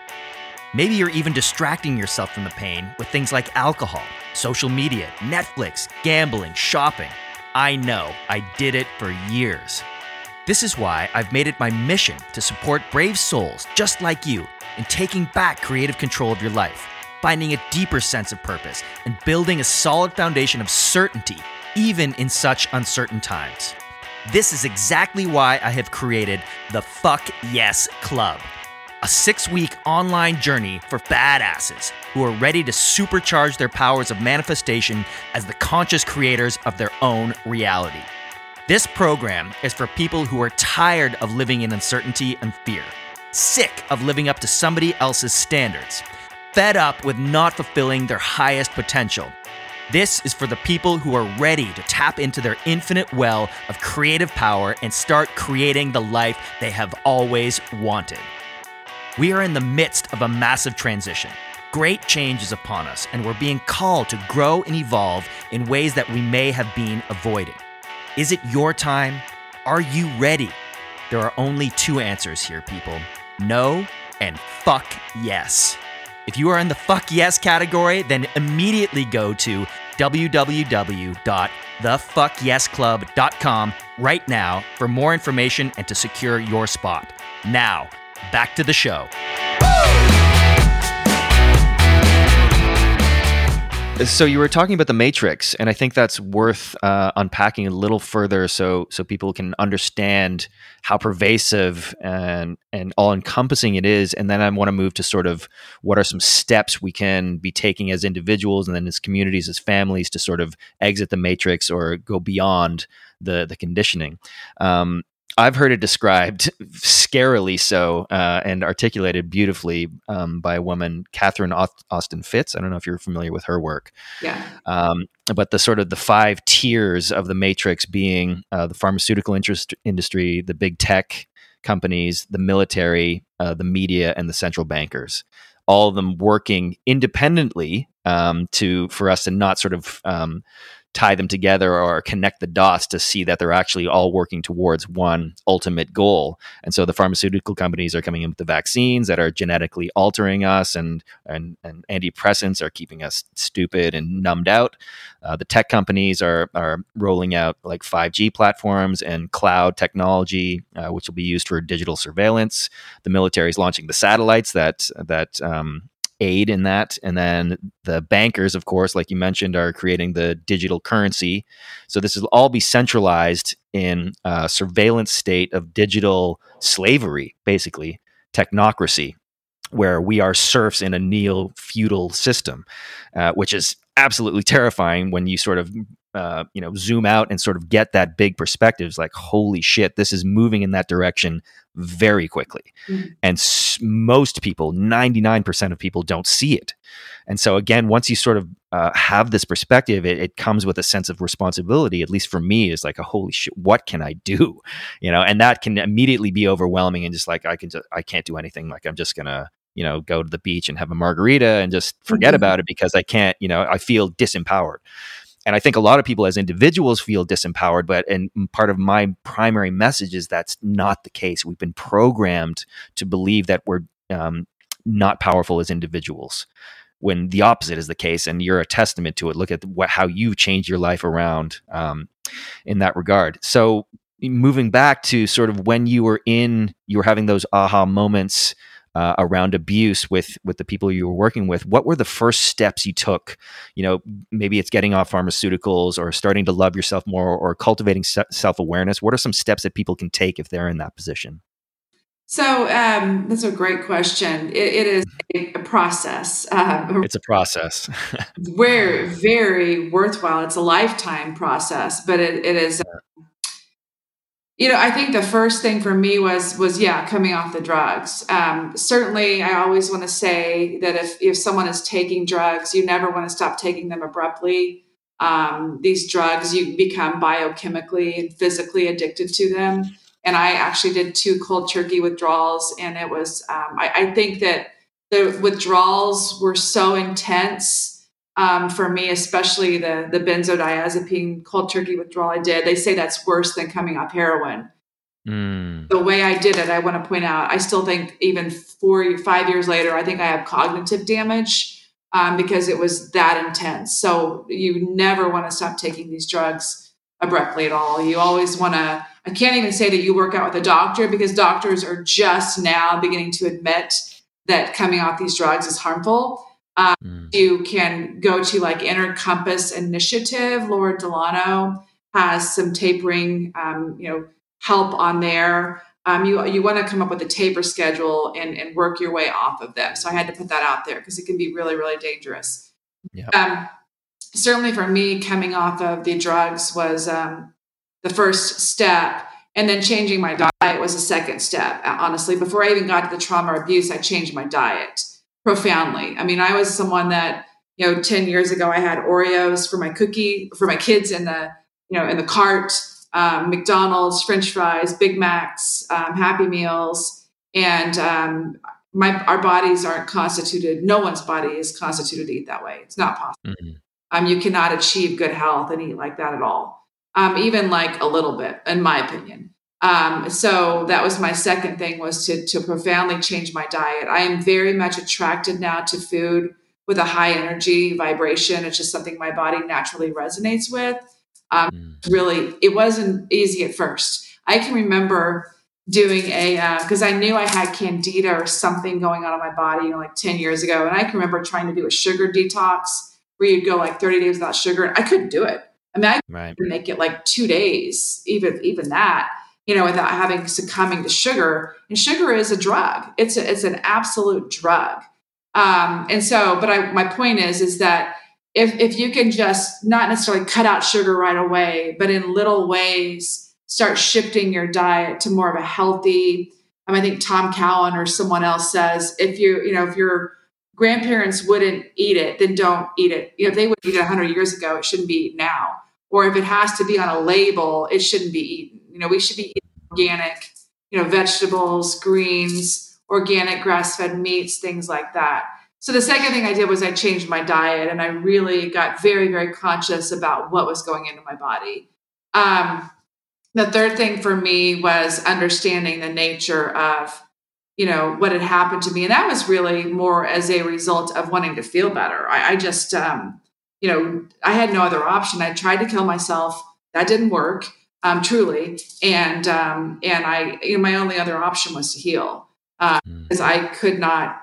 Maybe you're even distracting yourself from the pain with things like alcohol, social media, Netflix, gambling, shopping. I know, I did it for years. This is why I've made it my mission to support brave souls just like you in taking back creative control of your life, finding a deeper sense of purpose, and building a solid foundation of certainty, even in such uncertain times. This is exactly why I have created the Fuck Yes Club, a six week online journey for badasses who are ready to supercharge their powers of manifestation as the conscious creators of their own reality. This program is for people who are tired of living in uncertainty and fear, sick of living up to somebody else's standards, fed up with not fulfilling their highest potential this is for the people who are ready to tap into their infinite well of creative power and start creating the life they have always wanted. We are in the midst of a massive transition. Great change is upon us, and we're being called to grow and evolve in ways that we may have been avoiding. Is it your time? Are you ready? There are only two answers here, people no and fuck yes. If you are in the fuck yes category, then immediately go to www.thefuckyesclub.com right now for more information and to secure your spot. Now, back to the show. So you were talking about the Matrix, and I think that's worth uh, unpacking a little further, so so people can understand how pervasive and and all encompassing it is. And then I want to move to sort of what are some steps we can be taking as individuals, and then as communities, as families, to sort of exit the Matrix or go beyond the the conditioning. Um, I've heard it described scarily so uh, and articulated beautifully um, by a woman, Catherine Austin Fitts. I don't know if you're familiar with her work. Yeah. Um, but the sort of the five tiers of the matrix being uh, the pharmaceutical interest industry, the big tech companies, the military, uh, the media, and the central bankers. All of them working independently um, to for us to not sort of um, tie them together or connect the dots to see that they're actually all working towards one ultimate goal. And so the pharmaceutical companies are coming in with the vaccines that are genetically altering us, and and, and antidepressants are keeping us stupid and numbed out. Uh, the tech companies are are rolling out like 5G platforms and cloud technology, uh, which will be used for digital surveillance. The military is launching the satellites that that um, aid in that. And then the bankers, of course, like you mentioned, are creating the digital currency. So this will all be centralized in a surveillance state of digital slavery, basically, technocracy, where we are serfs in a neo feudal system, uh, which is absolutely terrifying when you sort of uh, you know zoom out and sort of get that big perspective it's like holy shit this is moving in that direction very quickly. Mm-hmm. and s- most people 99% of people don't see it. And so again once you sort of uh, have this perspective it, it, comes with a sense of responsibility at least for me is like a holy shit what can i do? You know and that can immediately be overwhelming and just like i can just i can't do anything. Like i'm just gonna you know go to the beach and have a margarita and just forget mm-hmm. about it because i can't you know i feel disempowered and I think a lot of people as individuals feel disempowered, but and part of my primary message is that's not the case. We've been programmed to believe that we're um, not powerful as individuals when the opposite is the case and you're a testament to it look at what, how you've changed your life around um, in that regard so moving back to sort of when you were in you were having those aha moments uh, around abuse with with the people you were working with what were the first steps you took you know maybe it's getting off pharmaceuticals or starting to love yourself more or cultivating se- self-awareness what are some steps that people can take if they're in that position so um, that's a great question. it, it is a, a process. Um, it's a process. very, very worthwhile. It's a lifetime process, but it, it is you know i think the first thing for me was was yeah coming off the drugs. Um, certainly i always want to say that if if someone is taking drugs you never want to stop taking them abruptly. Um, these drugs you become biochemically and physically addicted to them. And i actually did two cold turkey withdrawals and it was um, I, I think that the withdrawals were so intense um, for me, especially the the benzodiazepine cold turkey withdrawal I did. They say that's worse than coming off heroin. Mm. The way I did it, I want to point out, I still think even four, five years later, I think I have cognitive damage um, because it was that intense. So you never want to stop taking these drugs abruptly at all. You always want to. I can't even say that you work out with a doctor because doctors are just now beginning to admit that coming off these drugs is harmful. Um, mm. You can go to like Inner Compass Initiative. Laura Delano has some tapering, um, you know, help on there. Um, you you want to come up with a taper schedule and and work your way off of them. So I had to put that out there because it can be really really dangerous. Yeah. Um, certainly for me, coming off of the drugs was um, the first step, and then changing my diet was a second step. Honestly, before I even got to the trauma abuse, I changed my diet profoundly. I mean, I was someone that, you know, 10 years ago I had Oreos for my cookie for my kids in the, you know, in the cart, um, McDonald's, French fries, Big Macs, um, Happy Meals, and um, my our bodies aren't constituted. No one's body is constituted to eat that way. It's not possible. Mm-hmm. Um, you cannot achieve good health and eat like that at all. Um, even like a little bit, in my opinion. Um, so that was my second thing was to, to profoundly change my diet. I am very much attracted now to food with a high energy vibration. It's just something my body naturally resonates with. Um, mm. Really, it wasn't easy at first. I can remember doing a because uh, I knew I had candida or something going on in my body, you know, like ten years ago, and I can remember trying to do a sugar detox where you'd go like thirty days without sugar. I couldn't do it. I mean, I right. make it like two days, even even that you know, without having succumbing to sugar. And sugar is a drug. It's a, it's an absolute drug. Um, and so, but I, my point is, is that if if you can just not necessarily cut out sugar right away, but in little ways, start shifting your diet to more of a healthy. Um, I think Tom Cowan or someone else says if you you know if your grandparents wouldn't eat it, then don't eat it. You know, if they would eat it 100 years ago, it shouldn't be eaten now. Or if it has to be on a label, it shouldn't be eaten. You know, we should be eating organic, you know, vegetables, greens, organic grass-fed meats, things like that. So the second thing I did was I changed my diet and I really got very, very conscious about what was going into my body. Um, the third thing for me was understanding the nature of you know what had happened to me and that was really more as a result of wanting to feel better i, I just um, you know i had no other option i tried to kill myself that didn't work um, truly and um, and i you know, my only other option was to heal because uh, mm. i could not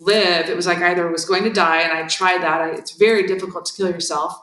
live it was like either I was going to die and i tried that I, it's very difficult to kill yourself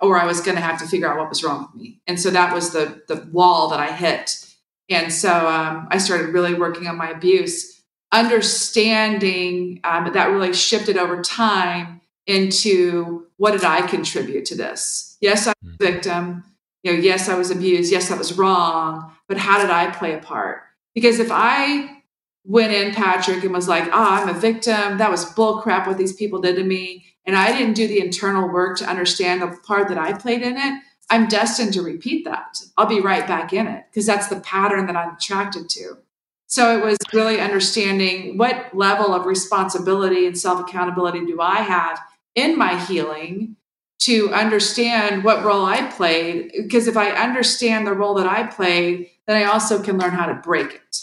or I was going to have to figure out what was wrong with me. And so that was the the wall that I hit. And so um, I started really working on my abuse, understanding um, that really shifted over time into what did I contribute to this? Yes, I'm a hmm. victim. You know, yes, I was abused. Yes, that was wrong. But how did I play a part? Because if I went in, Patrick, and was like, oh, I'm a victim. That was bullcrap what these people did to me and I didn't do the internal work to understand the part that I played in it, I'm destined to repeat that. I'll be right back in it because that's the pattern that I'm attracted to. So it was really understanding what level of responsibility and self accountability do I have in my healing to understand what role I played. Because if I understand the role that I played, then I also can learn how to break it.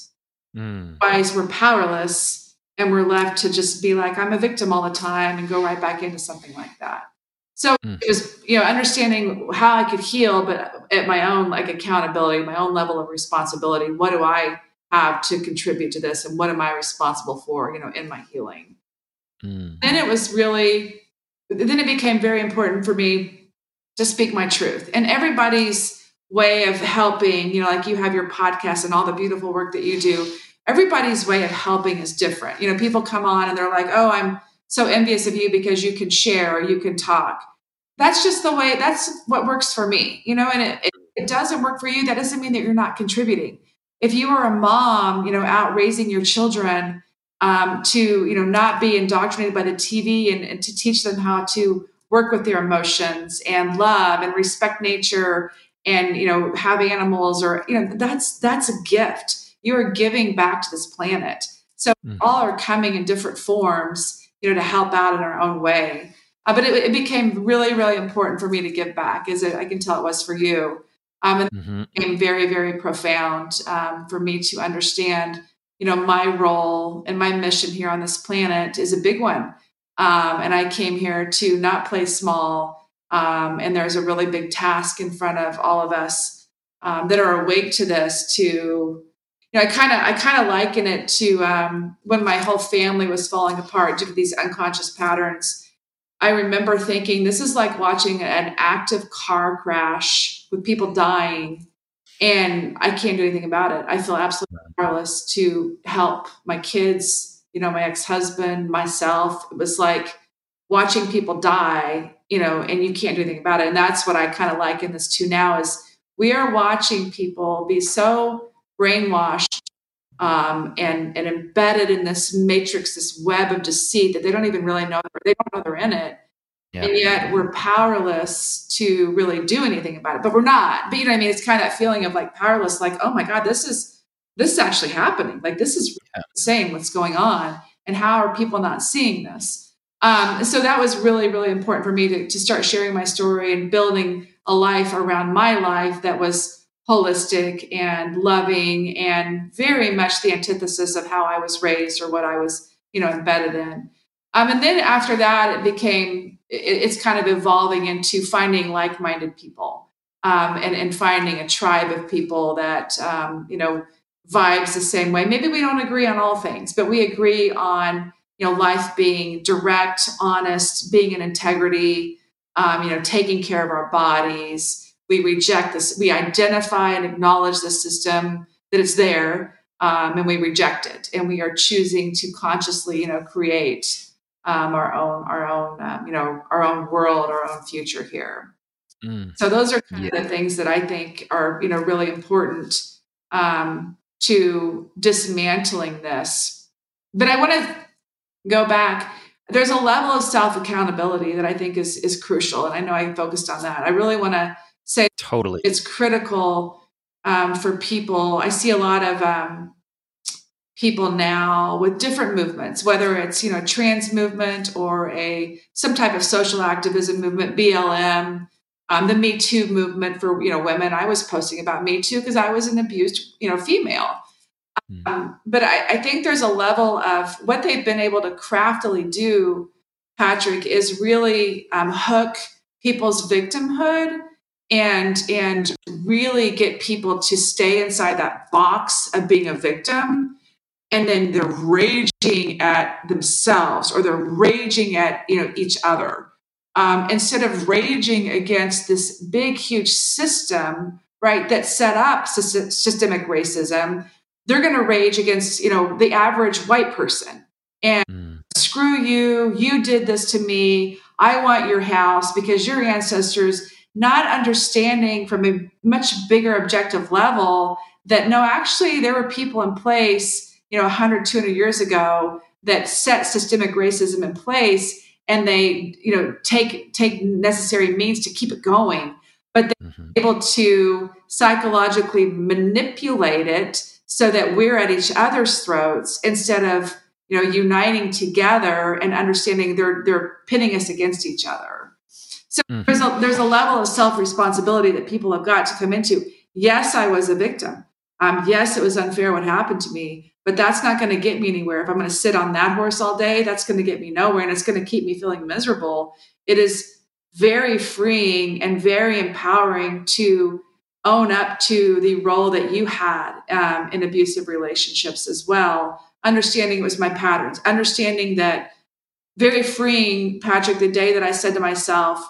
Mm. Otherwise, we're powerless and we're left to just be like i'm a victim all the time and go right back into something like that so mm. it was you know understanding how i could heal but at my own like accountability my own level of responsibility what do i have to contribute to this and what am i responsible for you know in my healing mm. then it was really then it became very important for me to speak my truth and everybody's way of helping you know like you have your podcast and all the beautiful work that you do everybody's way of helping is different. You know, people come on and they're like, oh, I'm so envious of you because you can share or you can talk. That's just the way, that's what works for me, you know, and it, it, it doesn't work for you. That doesn't mean that you're not contributing. If you are a mom, you know, out raising your children um, to, you know, not be indoctrinated by the TV and, and to teach them how to work with their emotions and love and respect nature and, you know, have animals or, you know, that's, that's a gift you are giving back to this planet. So mm. all are coming in different forms, you know, to help out in our own way. Uh, but it, it, became really, really important for me to give back, as it, I can tell it was for you. Um, and mm-hmm. it became very, very profound um, for me to understand, you know, my role and my mission here on this planet is a big one. Um, and I came here to not play small. Um, and there's a really big task in front of all of us um, that are awake to this to you know, I kind of I kind of liken it to um, when my whole family was falling apart due to these unconscious patterns. I remember thinking this is like watching an active car crash with people dying, and I can't do anything about it. I feel absolutely powerless to help my kids, you know, my ex husband, myself. It was like watching people die, you know, and you can't do anything about it. And that's what I kind of liken this to now is we are watching people be so brainwashed um, and, and embedded in this matrix, this web of deceit that they don't even really know they don't know they're in it. Yeah. And yet we're powerless to really do anything about it. But we're not. But you know what I mean? It's kind of that feeling of like powerless, like, oh my God, this is this is actually happening. Like this is yeah. insane what's going on. And how are people not seeing this? Um, so that was really, really important for me to, to start sharing my story and building a life around my life that was holistic and loving and very much the antithesis of how I was raised or what I was, you know, embedded in. Um, and then after that, it became, it's kind of evolving into finding like minded people um, and, and finding a tribe of people that, um, you know, vibes the same way. Maybe we don't agree on all things, but we agree on, you know, life being direct, honest, being in integrity, um, you know, taking care of our bodies we reject this we identify and acknowledge the system that it's there um, and we reject it and we are choosing to consciously you know create um, our own our own um, you know our own world our own future here Mm. So those are kind yeah. of the things that I think are, you know, really important um, to dismantling this. But I want to go back. There's a level of self accountability that I think is is crucial, and I know I focused on that. I really want to say totally it's critical um, for people. I see a lot of um, people now with different movements, whether it's you know trans movement or a some type of social activism movement, BLM um, the Me Too movement for you know women. I was posting about Me Too because I was an abused you know female. Hmm. Um, but I, I, think there's a level of what they've been able to craftily do, Patrick, is really um, hook people's victimhood and and really get people to stay inside that box of being a victim and then they're raging at themselves or they're raging at you know each other um, instead of raging against this big, huge system, right, that set up systemic racism, they're going to rage against, you know, the average white person and mm. screw you, you did this to me. I want your house because your ancestors, not understanding from a much bigger objective level that no, actually, there were people in place, you know, 100, 200 years ago that set systemic racism in place and they you know take take necessary means to keep it going but they're mm-hmm. able to psychologically manipulate it so that we're at each other's throats instead of you know uniting together and understanding they're they're pinning us against each other so mm-hmm. there's a there's a level of self responsibility that people have got to come into yes i was a victim um, yes it was unfair what happened to me but that's not going to get me anywhere. If I'm going to sit on that horse all day, that's going to get me nowhere and it's going to keep me feeling miserable. It is very freeing and very empowering to own up to the role that you had um, in abusive relationships as well. Understanding it was my patterns, understanding that very freeing, Patrick, the day that I said to myself,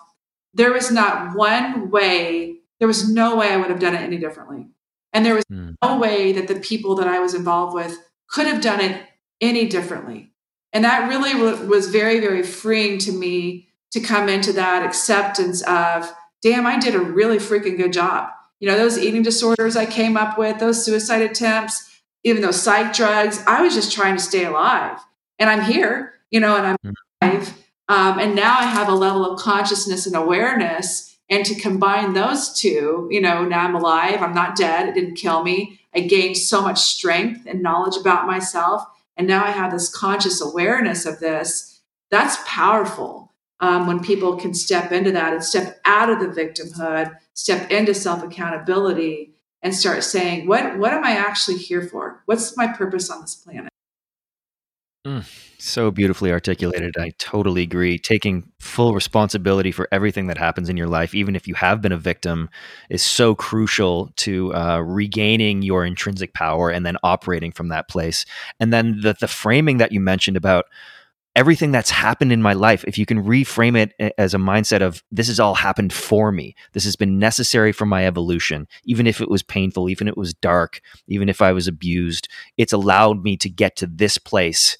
there was not one way, there was no way I would have done it any differently. And there was mm. no way that the people that I was involved with could have done it any differently. And that really was very, very freeing to me to come into that acceptance of, damn, I did a really freaking good job. You know, those eating disorders I came up with, those suicide attempts, even those psych drugs, I was just trying to stay alive. And I'm here, you know, and I'm mm. alive. Um, and now I have a level of consciousness and awareness. And to combine those two, you know, now I'm alive, I'm not dead, it didn't kill me. I gained so much strength and knowledge about myself. And now I have this conscious awareness of this. That's powerful um, when people can step into that and step out of the victimhood, step into self accountability, and start saying, what, what am I actually here for? What's my purpose on this planet? Mm, so beautifully articulated. I totally agree. Taking full responsibility for everything that happens in your life, even if you have been a victim, is so crucial to uh, regaining your intrinsic power and then operating from that place. And then the, the framing that you mentioned about everything that's happened in my life, if you can reframe it as a mindset of this has all happened for me, this has been necessary for my evolution, even if it was painful, even if it was dark, even if I was abused, it's allowed me to get to this place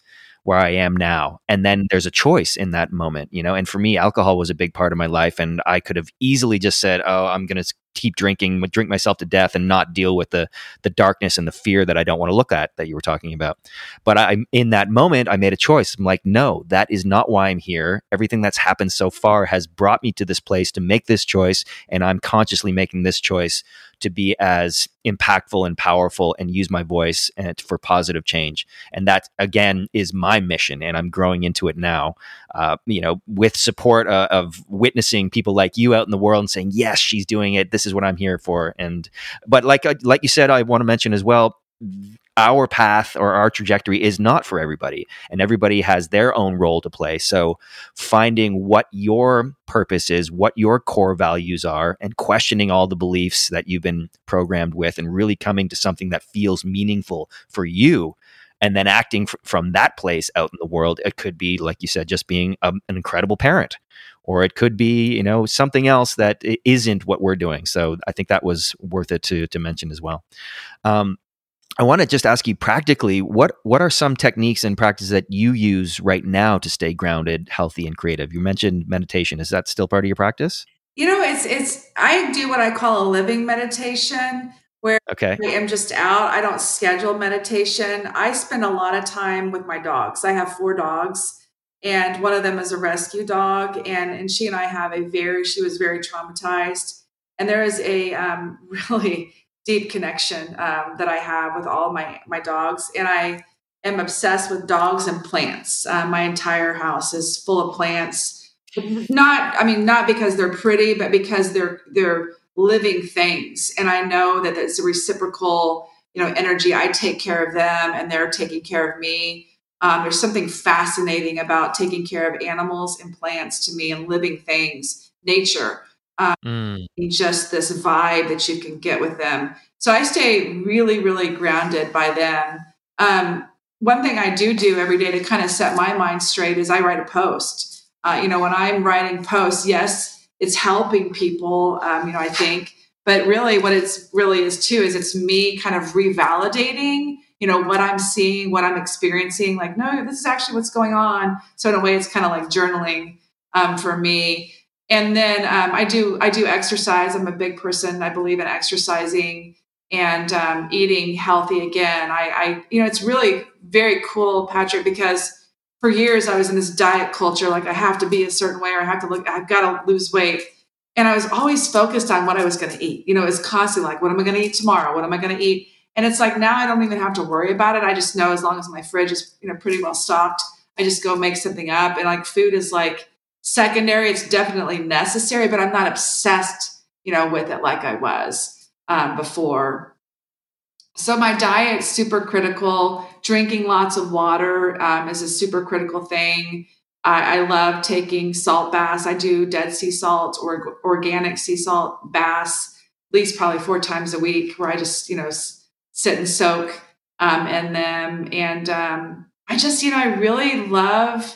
where I am now. And then there's a choice in that moment, you know. And for me, alcohol was a big part of my life, and I could have easily just said, "Oh, I'm going to keep drinking, drink myself to death, and not deal with the the darkness and the fear that I don't want to look at that you were talking about." But I'm in that moment, I made a choice. I'm like, "No, that is not why I'm here. Everything that's happened so far has brought me to this place to make this choice, and I'm consciously making this choice." to be as impactful and powerful and use my voice and for positive change. And that again is my mission, and I'm growing into it now. Uh, you know, with support uh, of witnessing people like you out in the world and saying, "Yes, she's doing it. This is what I'm here for." And but like uh, like you said, I want to mention as well our path or our trajectory is not for everybody and everybody has their own role to play so finding what your purpose is what your core values are and questioning all the beliefs that you've been programmed with and really coming to something that feels meaningful for you and then acting f- from that place out in the world it could be like you said just being a, an incredible parent or it could be you know something else that isn't what we're doing so i think that was worth it to to mention as well um, I want to just ask you practically what what are some techniques and practices that you use right now to stay grounded, healthy, and creative? You mentioned meditation. Is that still part of your practice? You know, it's it's I do what I call a living meditation where okay. I am just out. I don't schedule meditation. I spend a lot of time with my dogs. I have four dogs and one of them is a rescue dog and and she and I have a very she was very traumatized. And there is a um, really deep connection um, that I have with all my my dogs and I am obsessed with dogs and plants. Uh, my entire house is full of plants. Not i mean not because they're pretty but because they're they're living things. And i know that it's a reciprocal you know energy. I take care of them and they're taking care of me um, there's something fascinating about taking care of animals and plants to me and living things nature um, mm. just this vibe that you can get with them so i stay really really grounded by them um, one thing i do do every day to kind of set my mind straight is i write a post uh, you know, when I'm writing posts, yes, it's helping people. Um, you know, I think, but really, what it's really is too is it's me kind of revalidating. You know what I'm seeing, what I'm experiencing. Like, no, this is actually what's going on. So in a way, it's kind of like journaling um, for me. And then um, I do I do exercise. I'm a big person. I believe in exercising and um, eating healthy again. I, I, you know, it's really very cool, Patrick, because for years I was in this diet culture, like I have to be a certain way or I have to look, I've got to lose weight. And I was always focused on what I was going to eat. You know, it's constantly like, what am I going to eat tomorrow? What am I going to eat? And it's like now I don't even have to worry about it. I just know as long as my fridge is, you know, pretty well stocked, I just go make something up. And like food is like secondary. It's definitely necessary, but I'm not obsessed, you know, with it like I was um, before. So my diet's super critical. Drinking lots of water um, is a super critical thing. I, I, love taking salt baths. I do dead sea salt or organic sea salt baths at least probably four times a week, where I just you know sit and soak um, in them. And um, I just you know I really love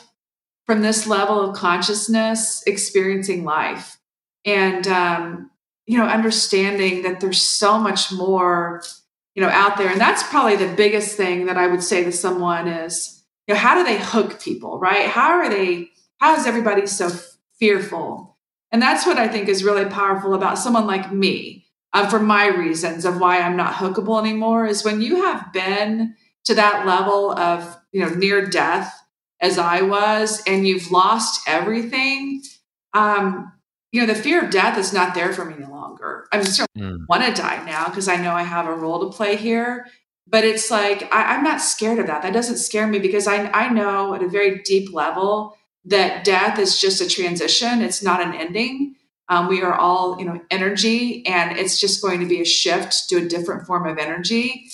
from this level of consciousness experiencing life. And um, you know understanding that there's so much more you know out there. And that's probably the biggest thing that i would say to someone is you know how do they hook people right? How are they how is everybody so fearful? And that's what i think is really powerful about someone like me uh, for my reasons of why i'm not hookable anymore is when you have been to that level of you know near death as i was and you've lost everything um, you know, the fear of death is not there for me any longer. I certainly mm. want to die now because I know I have a role to play here. But it's like I, I'm not scared of that. That doesn't scare me because I I know at a very deep level that death is just a transition. It's not an ending. Um, we are all, you know, energy, and it's just going to be a shift to a different form of energy.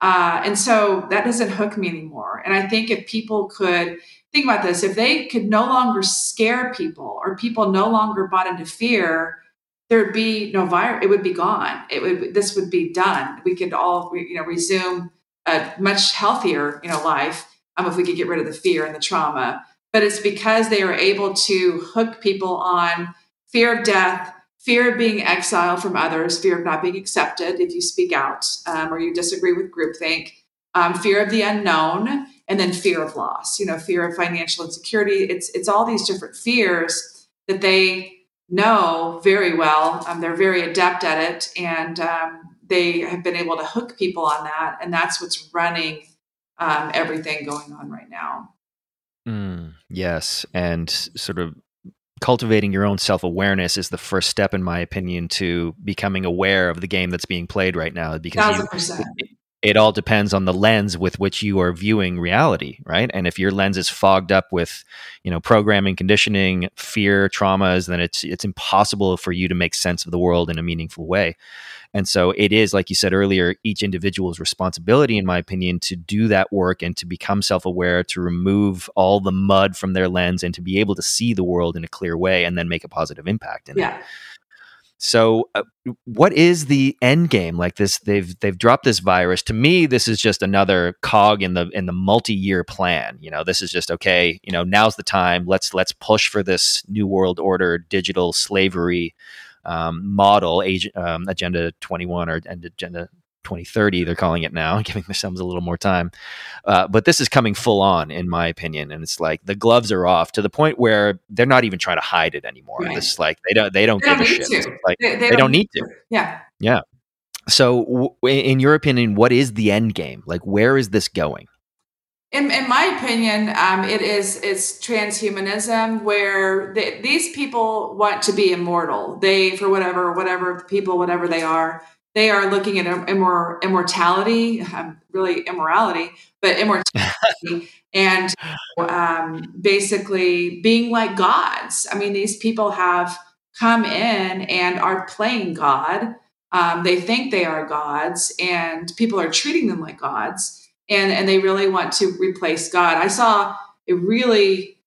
Uh, and so that doesn't hook me anymore. And I think if people could think about this if they could no longer scare people or people no longer bought into fear there'd be no virus it would be gone it would this would be done we could all you know resume a much healthier you know life um, if we could get rid of the fear and the trauma but it's because they are able to hook people on fear of death fear of being exiled from others fear of not being accepted if you speak out um, or you disagree with groupthink um, fear of the unknown and then fear of loss you know fear of financial insecurity. It's it's all these different fears that they know very well. Um, they're very adept at it and um, they have been able to hook people on that and that's what's running um, everything going on right now. Mm, yes and sort of cultivating your own self-awareness is the first step in my opinion to becoming aware of the game that's being played right now because you, it all depends on the lens with which you are viewing reality right? And if your lens is fogged up with you know programming conditioning fear traumas then it's it's impossible for you to make sense of the world in a meaningful way. And so it is like you said earlier each individual's responsibility in my opinion to do that work and to become self-aware to remove all the mud from their lens and to be able to see the world in a clear way and then make a positive impact in yeah. it so, uh, what is the end game? Like this, they've they've dropped this virus. To me, this is just another cog in the in the multi year plan. You know, this is just okay. You know, now's the time. Let's let's push for this new world order, digital slavery um, model, age, um, Agenda Twenty One or Agenda 2030 they're calling it now giving themselves a little more time. Uh, but this is coming full on in my opinion and it's like the gloves are off to the point where they're not even trying to hide it anymore. Right. it's like they don't they don't they give don't a shit. like they, they, they, don't, don't need to. to yeah. Yeah. So w- in your opinion what is the end game? Like where is this going? In, in my opinion, um, it is it's transhumanism where they, these people want to be immortal. They, for whatever whatever people, whatever they are, they are looking at immor- immortality, um, really immorality, but immortality, and um, basically being like gods. I mean, these people have come in and are playing God. Um, they think they are gods, and people are treating them like gods and and they really want to replace God. I saw a really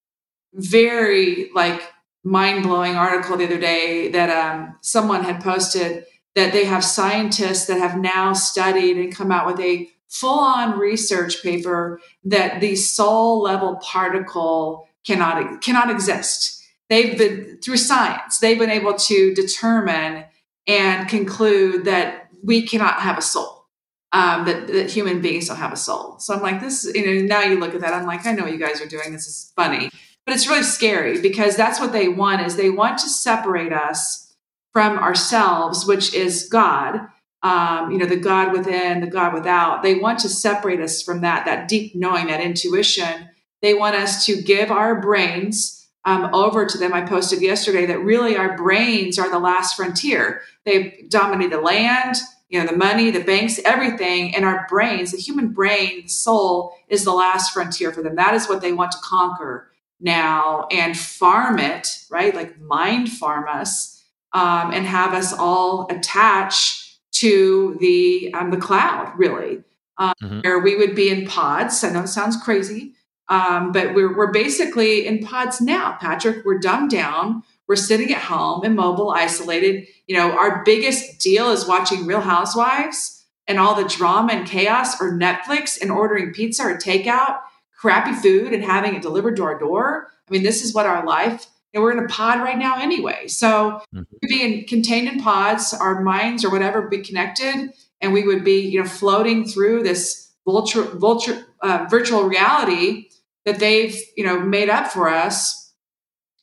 very like mind-blowing article the other day that um, someone had posted that they have scientists that have now studied and come out with a full-on research paper that the soul level particle cannot cannot exist. They've been through science, they've been able to determine and conclude that we cannot have a soul um, that, that human beings don't have a soul. So I'm like, this, you know, now you look at that, I'm like, I know what you guys are doing. This is funny, but it's really scary because that's what they want is they want to separate us from ourselves, which is God. Um, you know, the God within, the God without. They want to separate us from that, that deep knowing, that intuition. They want us to give our brains um, over to them. I posted yesterday that really our brains are the last frontier. They dominate the land you know the money the banks everything and our brains the human brain the soul is the last frontier for them that is what they want to conquer now and farm it right like mind farm us um, and have us all attach to the um, the cloud really um, mm-hmm. where we would be in pods i know it sounds crazy um, but we're, we're basically in pods now patrick we're dumbed down we're sitting at home, immobile, isolated. You know, our biggest deal is watching Real Housewives and all the drama and chaos, or Netflix and ordering pizza or takeout, crappy food and having it delivered to our door. I mean, this is what our life. And we're in a pod right now anyway. So mm-hmm. being contained in pods, our minds or whatever be connected, and we would be, you know, floating through this vulture, vulture, uh, virtual reality that they've, you know, made up for us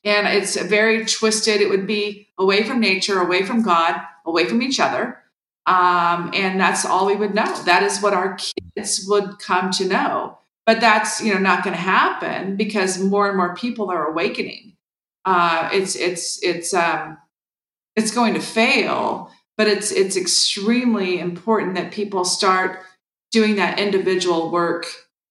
and it's very twisted. It would be away from nature, away from God, away from each other. Um, and that's all we would know. That is what our kids would come to know. But that's you know not going to happen because more and more people are awakening. Uh, it's it's it's um, it's going to fail, but it's it's extremely important that people start doing that individual work,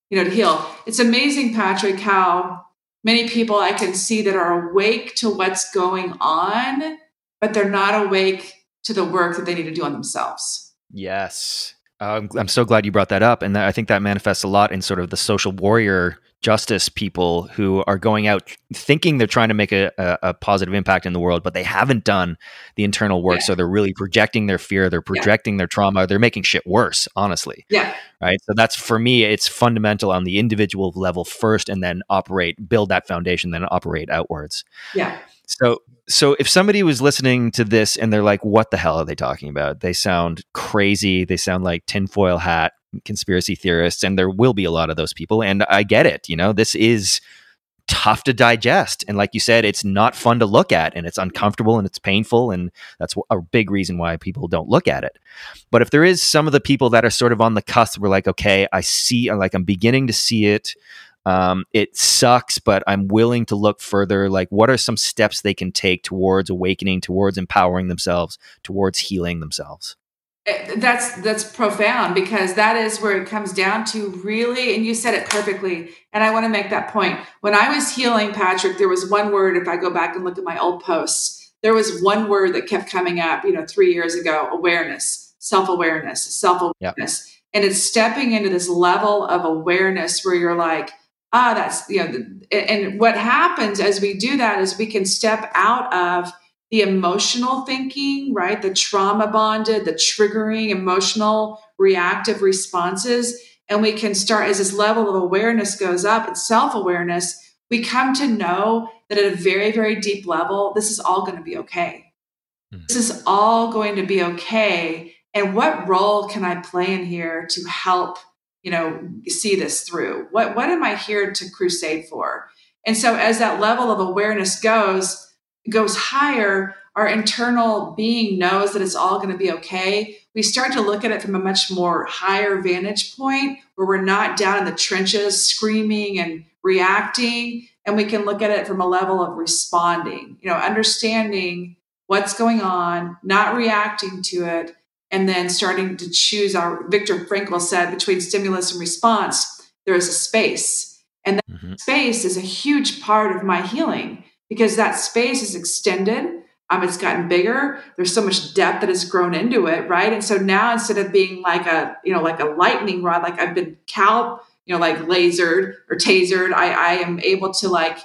you know, to heal. It's amazing, Patrick, how many people I can see that are awake to what's going on, but they're not awake to the work that they need to do on themselves. Yes. Um, I'm so glad you brought that up. And I think that manifests a lot in sort of the social warrior justice people who are going out thinking they're trying to make a, a, a positive impact in the world, but they haven't done the internal work. Yeah. So they're really projecting their fear, they're projecting yeah. their trauma, they're making shit worse, honestly. Yeah. Right. So that's for me, it's fundamental on the individual level first, and then operate, build that foundation, then operate outwards. Yeah. So so if somebody was listening to this and they're like, what the hell are they talking about? They sound crazy. They sound like tinfoil hat conspiracy theorists, and there will be a lot of those people. And I get it. You know, this is tough to digest. And like you said, it's not fun to look at and it's uncomfortable and it's painful. And that's a big reason why people don't look at it. But if there is some of the people that are sort of on the cusp, we're like, okay, I see, like I'm beginning to see it. Um, it sucks, but I'm willing to look further. Like, what are some steps they can take towards awakening, towards empowering themselves, towards healing themselves? Eh, that's that's profound because that is where it comes down to really and you said it perfectly and i want to make that point when i was healing patrick there was one word if i go back and look at my old posts there was one word that kept coming up you know three years ago awareness self-awareness self-awareness yep. and it's stepping into this level of awareness where you're like ah that's you know and what happens as we do that is we can step out of the emotional thinking, right? The trauma bonded, the triggering emotional reactive responses. And we can start as this level of awareness goes up and self awareness, we come to know that at a very, very deep level, this is all going to be okay. Mm-hmm. This is all going to be okay. and what role can I play in here to help, you know, see this through? What what am I here to crusade for? And so as that level of awareness goes goes higher, our internal being knows that it's all going to be okay. We start to look at it from a much more higher vantage point where we're not down in the trenches screaming and reacting. And we can look at it from a level of responding, you know, understanding what's going on, not reacting to it, and then starting to choose our Viktor Frankl said between stimulus and response, there is a space. And that mm-hmm. space is a huge part of my healing because that space is extended um, it's gotten bigger. There's so much depth that has grown into it, right? And so now instead of being like a, you know, like a lightning rod, like I've been cal, you know, like lasered or tasered, I, I am able to like,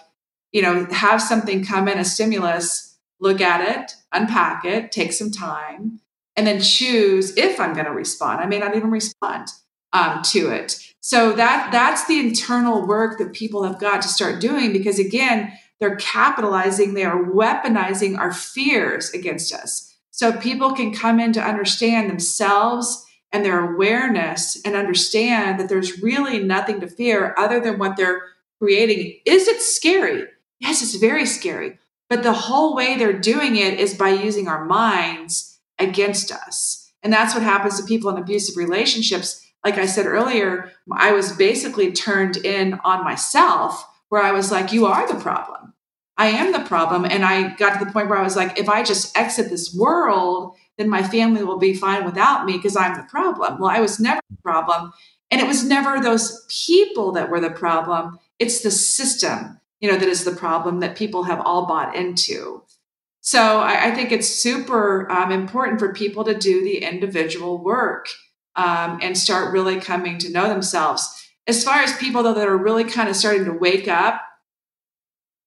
you know, have something come in a stimulus, look at it, unpack it, take some time, and then choose if I'm going to respond. I may not even respond um, to it. So that that's the internal work that people have got to start doing because again, they're capitalizing, they are weaponizing our fears against us. So people can come in to understand themselves and their awareness and understand that there's really nothing to fear other than what they're creating. Is it scary? Yes, it's very scary. But the whole way they're doing it is by using our minds against us. And that's what happens to people in abusive relationships. Like I said earlier, I was basically turned in on myself where I was like, you are the problem. I am the problem. And I got to the point where I was like, if I just exit this world, then my family will be fine without me because I'm the problem. Well, I was never the problem. And it was never those people that were the problem. It's the system, you know, that is the problem that people have all bought into. So I, I think it's super um, important for people to do the individual work um, and start really coming to know themselves as far as people though that are really kind of starting to wake up,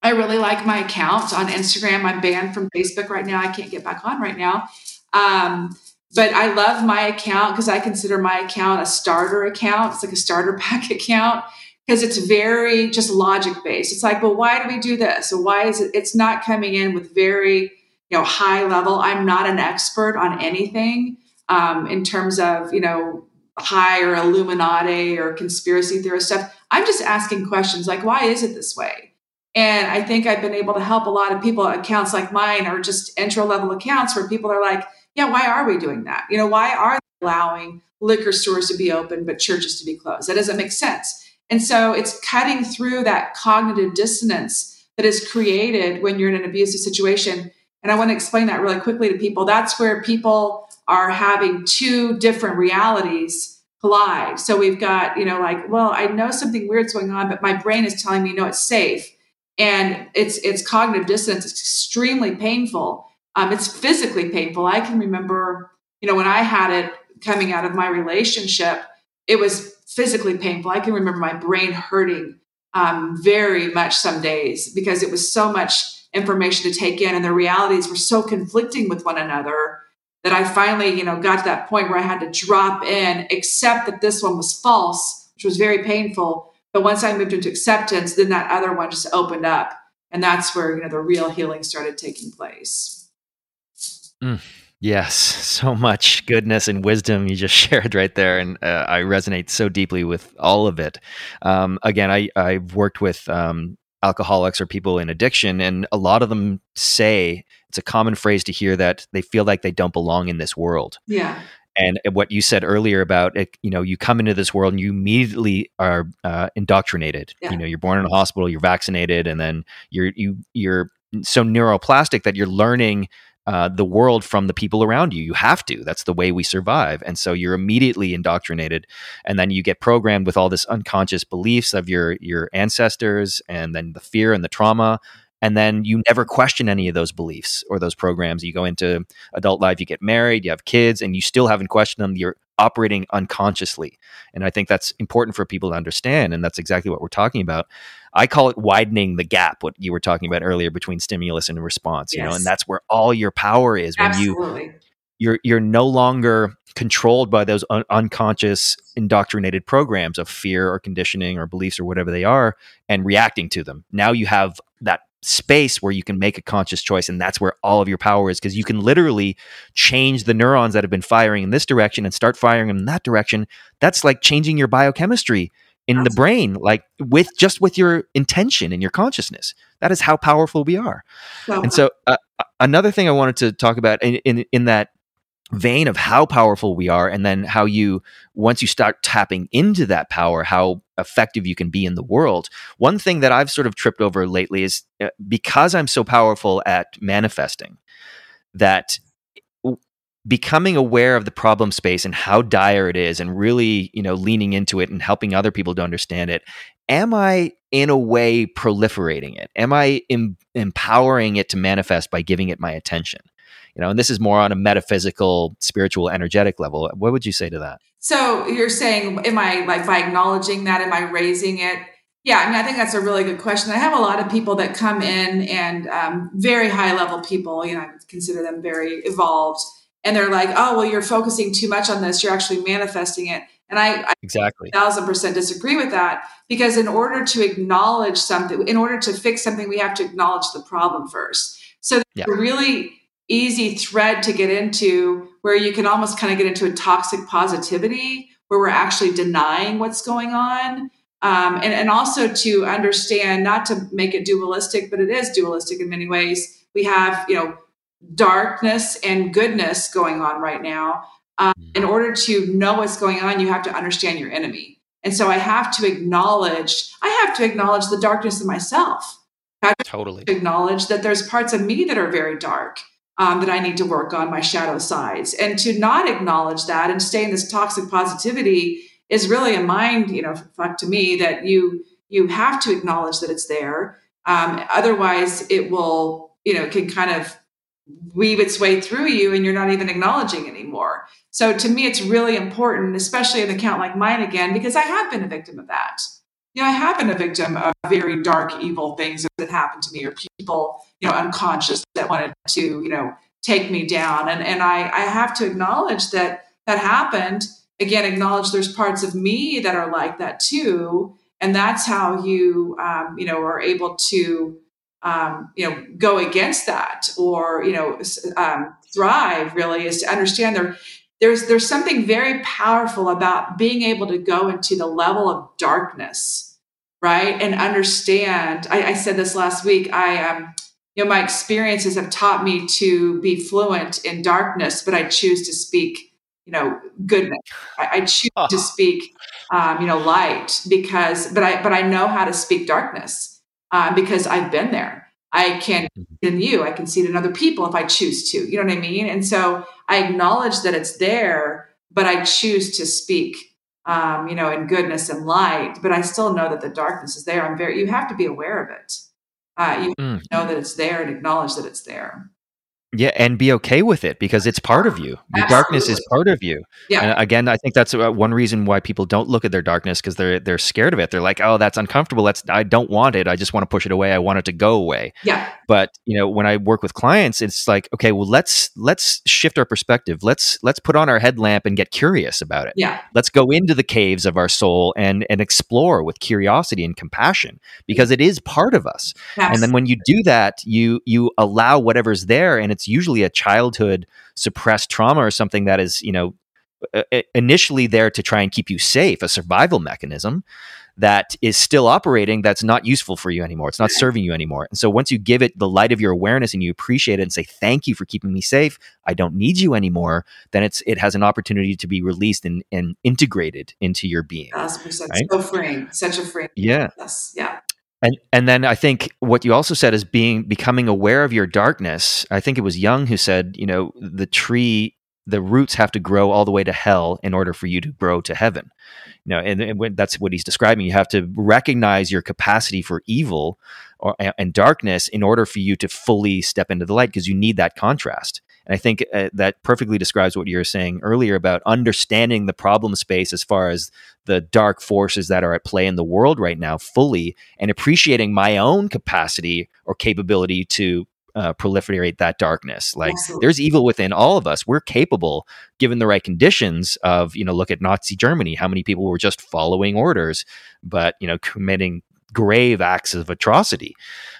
I really like my account on Instagram. I'm banned from Facebook right now. I can't get back on right now. Um, but I love my account because I consider my account a starter account. It's like a starter pack account because it's very just logic based. It's like, well, why do we do this? So why is it? It's not coming in with very you know high level. I'm not an expert on anything um, in terms of you know high or Illuminati or conspiracy theorist stuff. I'm just asking questions like, why is it this way? And I think I've been able to help a lot of people. Accounts like mine are just intro level accounts where people are like, yeah, why are we doing that? You know, why are they allowing liquor stores to be open but churches to be closed? That doesn't make sense. And so it's cutting through that cognitive dissonance that is created when you're in an abusive situation. And I want to explain that really quickly to people. That's where people are having two different realities collide. So we've got, you know, like, well, I know something weird's going on, but my brain is telling me no, it's safe. And it's it's cognitive dissonance. It's extremely painful. Um, it's physically painful. I can remember, you know, when I had it coming out of my relationship, it was physically painful. I can remember my brain hurting um, very much some days because it was so much information to take in, and the realities were so conflicting with one another that I finally, you know, got to that point where I had to drop in, accept that this one was false, which was very painful. But once I moved into acceptance, then that other one just opened up. And that's where, you know, the real healing started taking place. Mm, yes, so much goodness and wisdom you just shared right there. And uh, I resonate so deeply with all of it. Um, again, I, I've worked with um, alcoholics or people in addiction, and a lot of them say it's a common phrase to hear that they feel like they don't belong in this world. Yeah. And what you said earlier about it, you know, you come into this world and you immediately are uh, indoctrinated. Yeah. You know, you're born in a hospital, you're vaccinated, and then you're you you're so neuroplastic that you're learning uh, the world from the people around you. You have to. That's the way we survive. And so you're immediately indoctrinated, and then you get programmed with all this unconscious beliefs of your your ancestors, and then the fear and the trauma. And then you never mm-hmm. question any of those beliefs or those programs. You go into adult life, you get married, you have kids, and you still haven't questioned them. You're operating unconsciously. And I think that's important for people to understand. And that's exactly what we're talking about. I call it widening the gap, what you were talking about earlier between stimulus and response, you yes. know, and that's where all your power is when Absolutely. you you're you're no longer controlled by those un- unconscious indoctrinated programs of fear or conditioning or beliefs or whatever they are and reacting to them. Now you have that space where you can make a conscious choice and that's where all of your power is because you can literally change the neurons that have been firing in this direction and start firing in that direction. That's like changing your biochemistry in the brain like with just with your intention and your consciousness. That is how powerful we are. And so uh, another thing i wanted to talk about in, in, in that vein of how powerful we are and then how you once you start tapping into that power how effective you can be in the world. One thing that i've sort of tripped over lately is uh, because i'm so powerful at manifesting that becoming aware of the problem space and how dire it is and really you know leaning into it and helping other people to understand it am i in a way proliferating it? Am i em- empowering it to manifest by giving it my attention you know and this is more on a metaphysical spiritual energetic level. What would you say to that? So you're saying am i like by acknowledging that am i raising it? Yeah i mean i think that's a really good question. I have a lot of people that come in and um, very high level people you know i consider them very evolved. And they're like oh well you're focusing too much on this. You're actually manifesting it. And I, I exactly. thousand percent disagree with that because in order to acknowledge something, in order to fix something, we have to acknowledge the problem first. So yeah. really easy thread to get into where you can almost kind of get into a toxic positivity where we're actually denying what's going on. Um, and, and also to understand, not to make it dualistic, but it is dualistic in many ways. We have, you know, darkness and goodness going on right now. Um, mm. in order to know what's going on, you have to understand your enemy. And so I have to acknowledge, I have to acknowledge the darkness in myself. i totally. acknowledge that there's parts of me that are very dark um, that I need to work on my shadow sides. And to not acknowledge that and stay in this toxic positivity is really a mind, you know, fuck to me that you you have to acknowledge that it's there. Um, otherwise, it will, you know, can kind of weave its way through you and you're not even acknowledging anymore. So to me, it's really important, especially in an account like mine again, because I have been a victim of that you know, I have been a victim of very dark, evil things that happened to me, or people, you know, unconscious that wanted to, you know, take me down. And and I I have to acknowledge that that happened. Again, acknowledge there's parts of me that are like that too, and that's how you, um, you know, are able to, um, you know, go against that or you know, um, thrive. Really, is to understand there there's there's something very powerful about being able to go into the level of darkness right and understand i, I said this last week i um you know my experiences have taught me to be fluent in darkness but i choose to speak you know goodness i, I choose oh. to speak um, you know light because but i but i know how to speak darkness uh, because i've been there I can mm-hmm. in you, I can see it in other people if I choose to. You know what I mean? And so I acknowledge that it's there, but I choose to speak, um, you know, in goodness and light. But I still know that the darkness is there. I'm very. You have to be aware of it. Uh, you mm. know that it's there and acknowledge that it's there. Yeah, and be okay with it because it's part of you. Your darkness is part of you. Yeah. And again, I think that's uh, one reason why people don't look at their darkness because they're they're scared of it. They're like, "Oh, that's uncomfortable. That's I don't want it. I just want to push it away. I want it to go away." Yeah. But you know, when I work with clients, it's like, okay, well, let's let's shift our perspective. Let's let's put on our headlamp and get curious about it. Yeah. Let's go into the caves of our soul and and explore with curiosity and compassion because it is part of us. Absolutely. And then when you do that, you you allow whatever's there, and it's it's usually a childhood suppressed trauma or something that is, you know, uh, uh, initially there to try and keep you safe, a survival mechanism that is still operating that's not useful for you anymore. It's not serving you anymore. And so once you give it the light of your awareness and you appreciate it and say thank you for keeping me safe, I don't need you anymore, then it's it has an opportunity to be released and, and integrated into your being. Right? So freeing. Such a freeing. Yeah. Yes. Yeah. And and then I think what you also said is being becoming aware of your darkness. I think it was Jung who said, you know, the tree, the roots have to grow all the way to hell in order for you to grow to heaven. You know, and, and that's what he's describing. You have to recognize your capacity for evil or and darkness in order for you to fully step into the light because you need that contrast. And I think uh, that perfectly describes what you were saying earlier about understanding the problem space as far as the dark forces that are at play in the world right now fully and appreciating my own capacity or capability to uh, proliferate that darkness. Like Absolutely. there's evil within all of us. We're capable, given the right conditions, of you know look at Nazi Germany. How many people were just following orders, but you know committing grave acts of atrocity.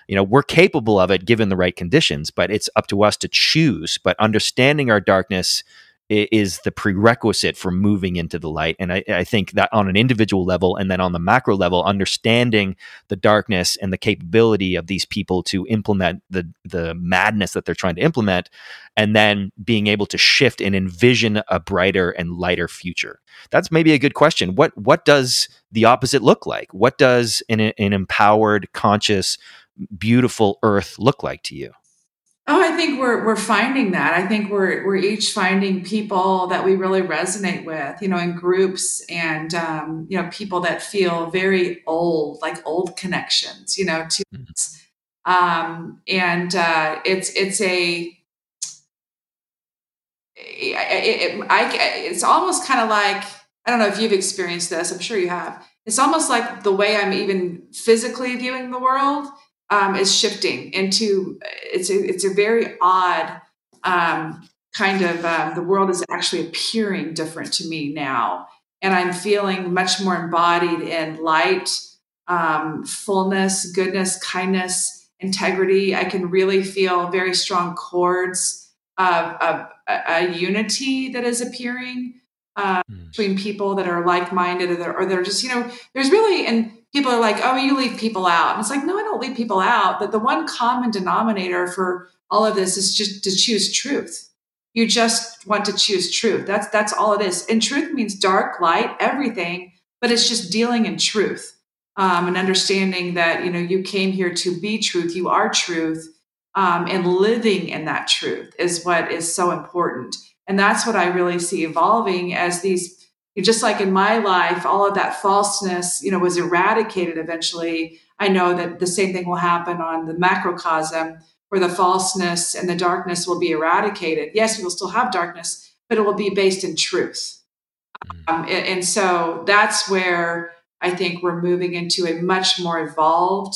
You know we're capable of it given the right conditions but it's up to us to choose. But understanding our darkness is the prerequisite for moving into the light. And I, I, think that on an individual level and then on the macro level, understanding the darkness and the capability of these people to implement the the madness that they're trying to implement, and then being able to shift and envision a brighter and lighter future. That's maybe a good question. What what does the opposite look like? What does an, an empowered, conscious, beautiful earth look like to you? Oh, I think we're we're finding that. I think we're we're each finding people that we really resonate with, you know, in groups and um, you know people that feel very old, like old connections, you know, to mm-hmm. um, and uh, it's it's a it, it, I, it's almost kind of like I don't know if you've experienced this. I'm sure you have. It's almost like the way I'm even physically viewing the world um, is shifting into it's a, it's a very odd um, kind of um, the world is actually appearing different to me now and i'm feeling much more embodied in light um, fullness goodness kindness integrity i can really feel very strong chords of, of a, a, unity that is appearing uh, mm. between people that are like-minded or they're, or they're just you know there's really and people are like, oh, you leave people out. And it's like, no, I don't leave people out. But the one common denominator for all of this is just to choose truth. You just want to choose truth. That's that's all it is. And truth means dark, light, everything, but it's just dealing in truth. Um, and understanding that you know you came here to be truth, you are truth, um, and living in that truth is what is so important. And that's what I really see evolving as these just like in my life, all of that falseness, you know, was eradicated eventually. I know that the same thing will happen on the macrocosm, where the falseness and the darkness will be eradicated. Yes, we will still have darkness, but it will be based in truth. Mm. Um, and, and, so that's where I think we're moving into a much more evolved,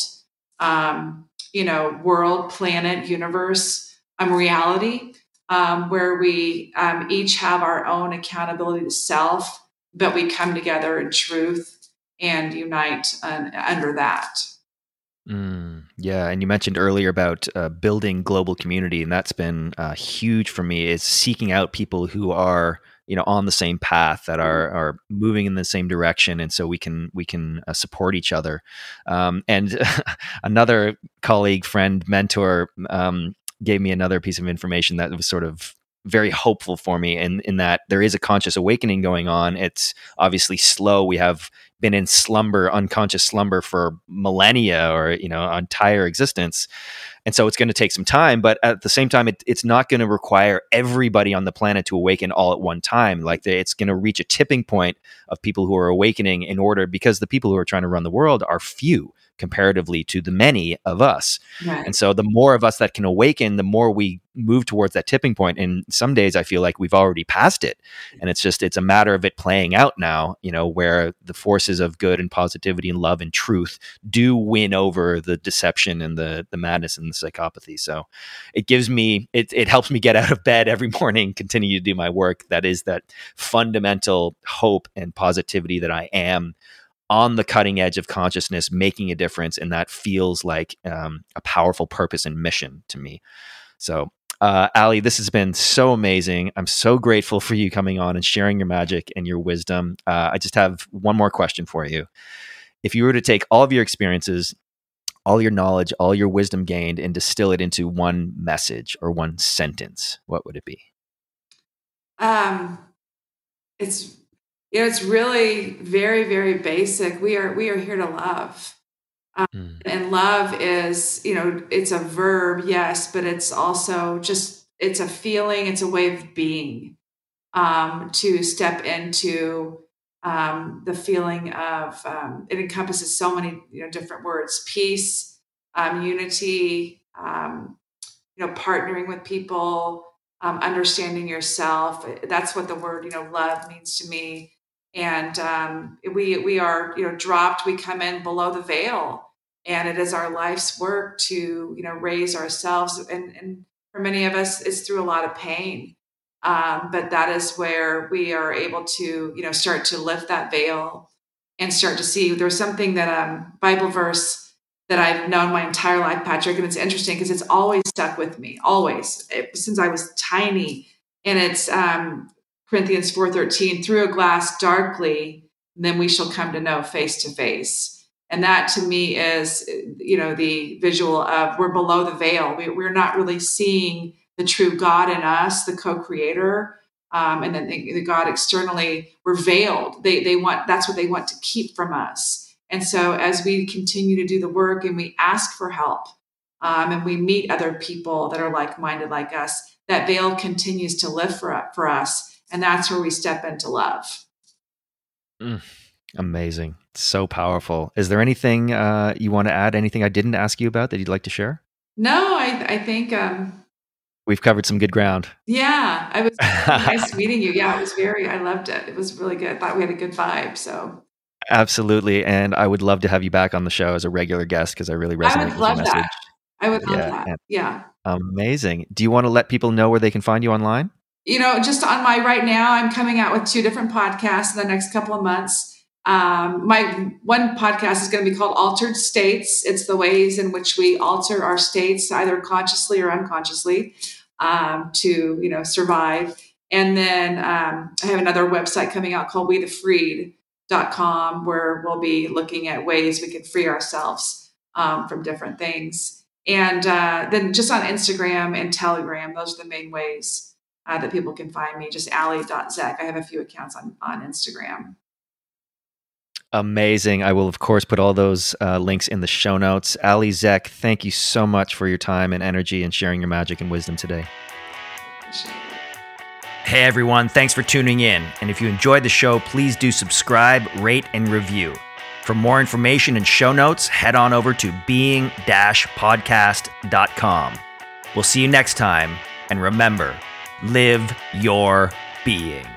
um, you know, world, planet, universe, um, reality, um, where we um, each have our own accountability to self but we come together in truth and unite uh, under that. Mm, yeah, and you mentioned earlier about uh, building global community, and that's been uh, huge for me. Is seeking out people who are you know on the same path that are mm-hmm. are moving in the same direction, and so we can we can uh, support each other. Um, and another colleague, friend, mentor um, gave me another piece of information that was sort of very hopeful for me in, in that there is a conscious awakening going on. It's obviously slow. We have been in slumber, unconscious slumber for millennia or, you know, entire existence. And so it's going to take some time, but at the same time, it, it's not going to require everybody on the planet to awaken all at one time. Like the, it's going to reach a tipping point of people who are awakening in order because the people who are trying to run the world are few comparatively to the many of us. Right. And so the more of us that can awaken, the more we move towards that tipping point. And some days I feel like we've already passed it. And it's just, it's a matter of it playing out now, you know, where the forces of good and positivity and love and truth do win over the deception and the, the madness and the psychopathy. So it gives me, it, it helps me get out of bed every morning, continue to do my work. That is that fundamental hope and positivity that I am on the cutting edge of consciousness, making a difference, and that feels like um, a powerful purpose and mission to me. So, uh, Ali, this has been so amazing. I'm so grateful for you coming on and sharing your magic and your wisdom. Uh, I just have one more question for you. If you were to take all of your experiences, all your knowledge, all your wisdom gained, and distill it into one message or one sentence, what would it be? Um, it's you know it's really very very basic. We are we are here to love. Um, mm. and love is you know it's a verb yes but it's also just it's a feeling it's a way of being um, to step into um, the feeling of um, it encompasses so many you know different words peace um, unity um, you know partnering with people um, understanding yourself. That's what the word you know love means to me and um, we we are you know dropped we come in below the veil. And it is our life's work to you know raise ourselves. And, and for many of us it's through a lot of pain. Um, but that is where we are able to you know start to lift that veil and start to see. There's something that um Bible verse that I've known my entire life, Patrick, and it's interesting because it's always stuck with me, always it, since I was tiny. And it's um, Corinthians four thirteen, through a glass darkly, then we shall come to know face to face. And that to me is, you know, the visual of we're below the veil. We, we're not really seeing the true God in us, the co-creator, um, and then the, the, God externally. We're veiled. They they want that's what they want to keep from us. And so as we continue to do the work and we ask for help, um, and we meet other people that are like-minded like us, that veil continues to lift for for us, and that's where we step into love. Mm. Amazing. So powerful. Is there anything uh, you want to add? Anything I didn't ask you about that you'd like to share? No, I, I think um, we've covered some good ground. Yeah, I was nice meeting you. Yeah, it was very. I loved it. It was really good. I thought we had a good vibe. So absolutely, and I would love to have you back on the show as a regular guest because I really resonate I would with love your message. That. I would love yeah, that. Yeah. Amazing. Do you want to let people know where they can find you online? You know, just on my right now, I'm coming out with two different podcasts in the next couple of months. Um, my one podcast is going to be called Altered States. It's the ways in which we alter our states, either consciously or unconsciously, um, to you know survive. And then um, I have another website coming out called We the Freed.com where we'll be looking at ways we can free ourselves um, from different things. And uh, then just on Instagram and Telegram, those are the main ways uh, that people can find me. Just ali.zek. I have a few accounts on, on Instagram. Amazing. I will, of course, put all those uh, links in the show notes. Ali Zek, thank you so much for your time and energy and sharing your magic and wisdom today. Hey everyone, thanks for tuning in. And if you enjoyed the show, please do subscribe, rate, and review. For more information and show notes, head on over to being podcast.com. We'll see you next time, and remember live your being.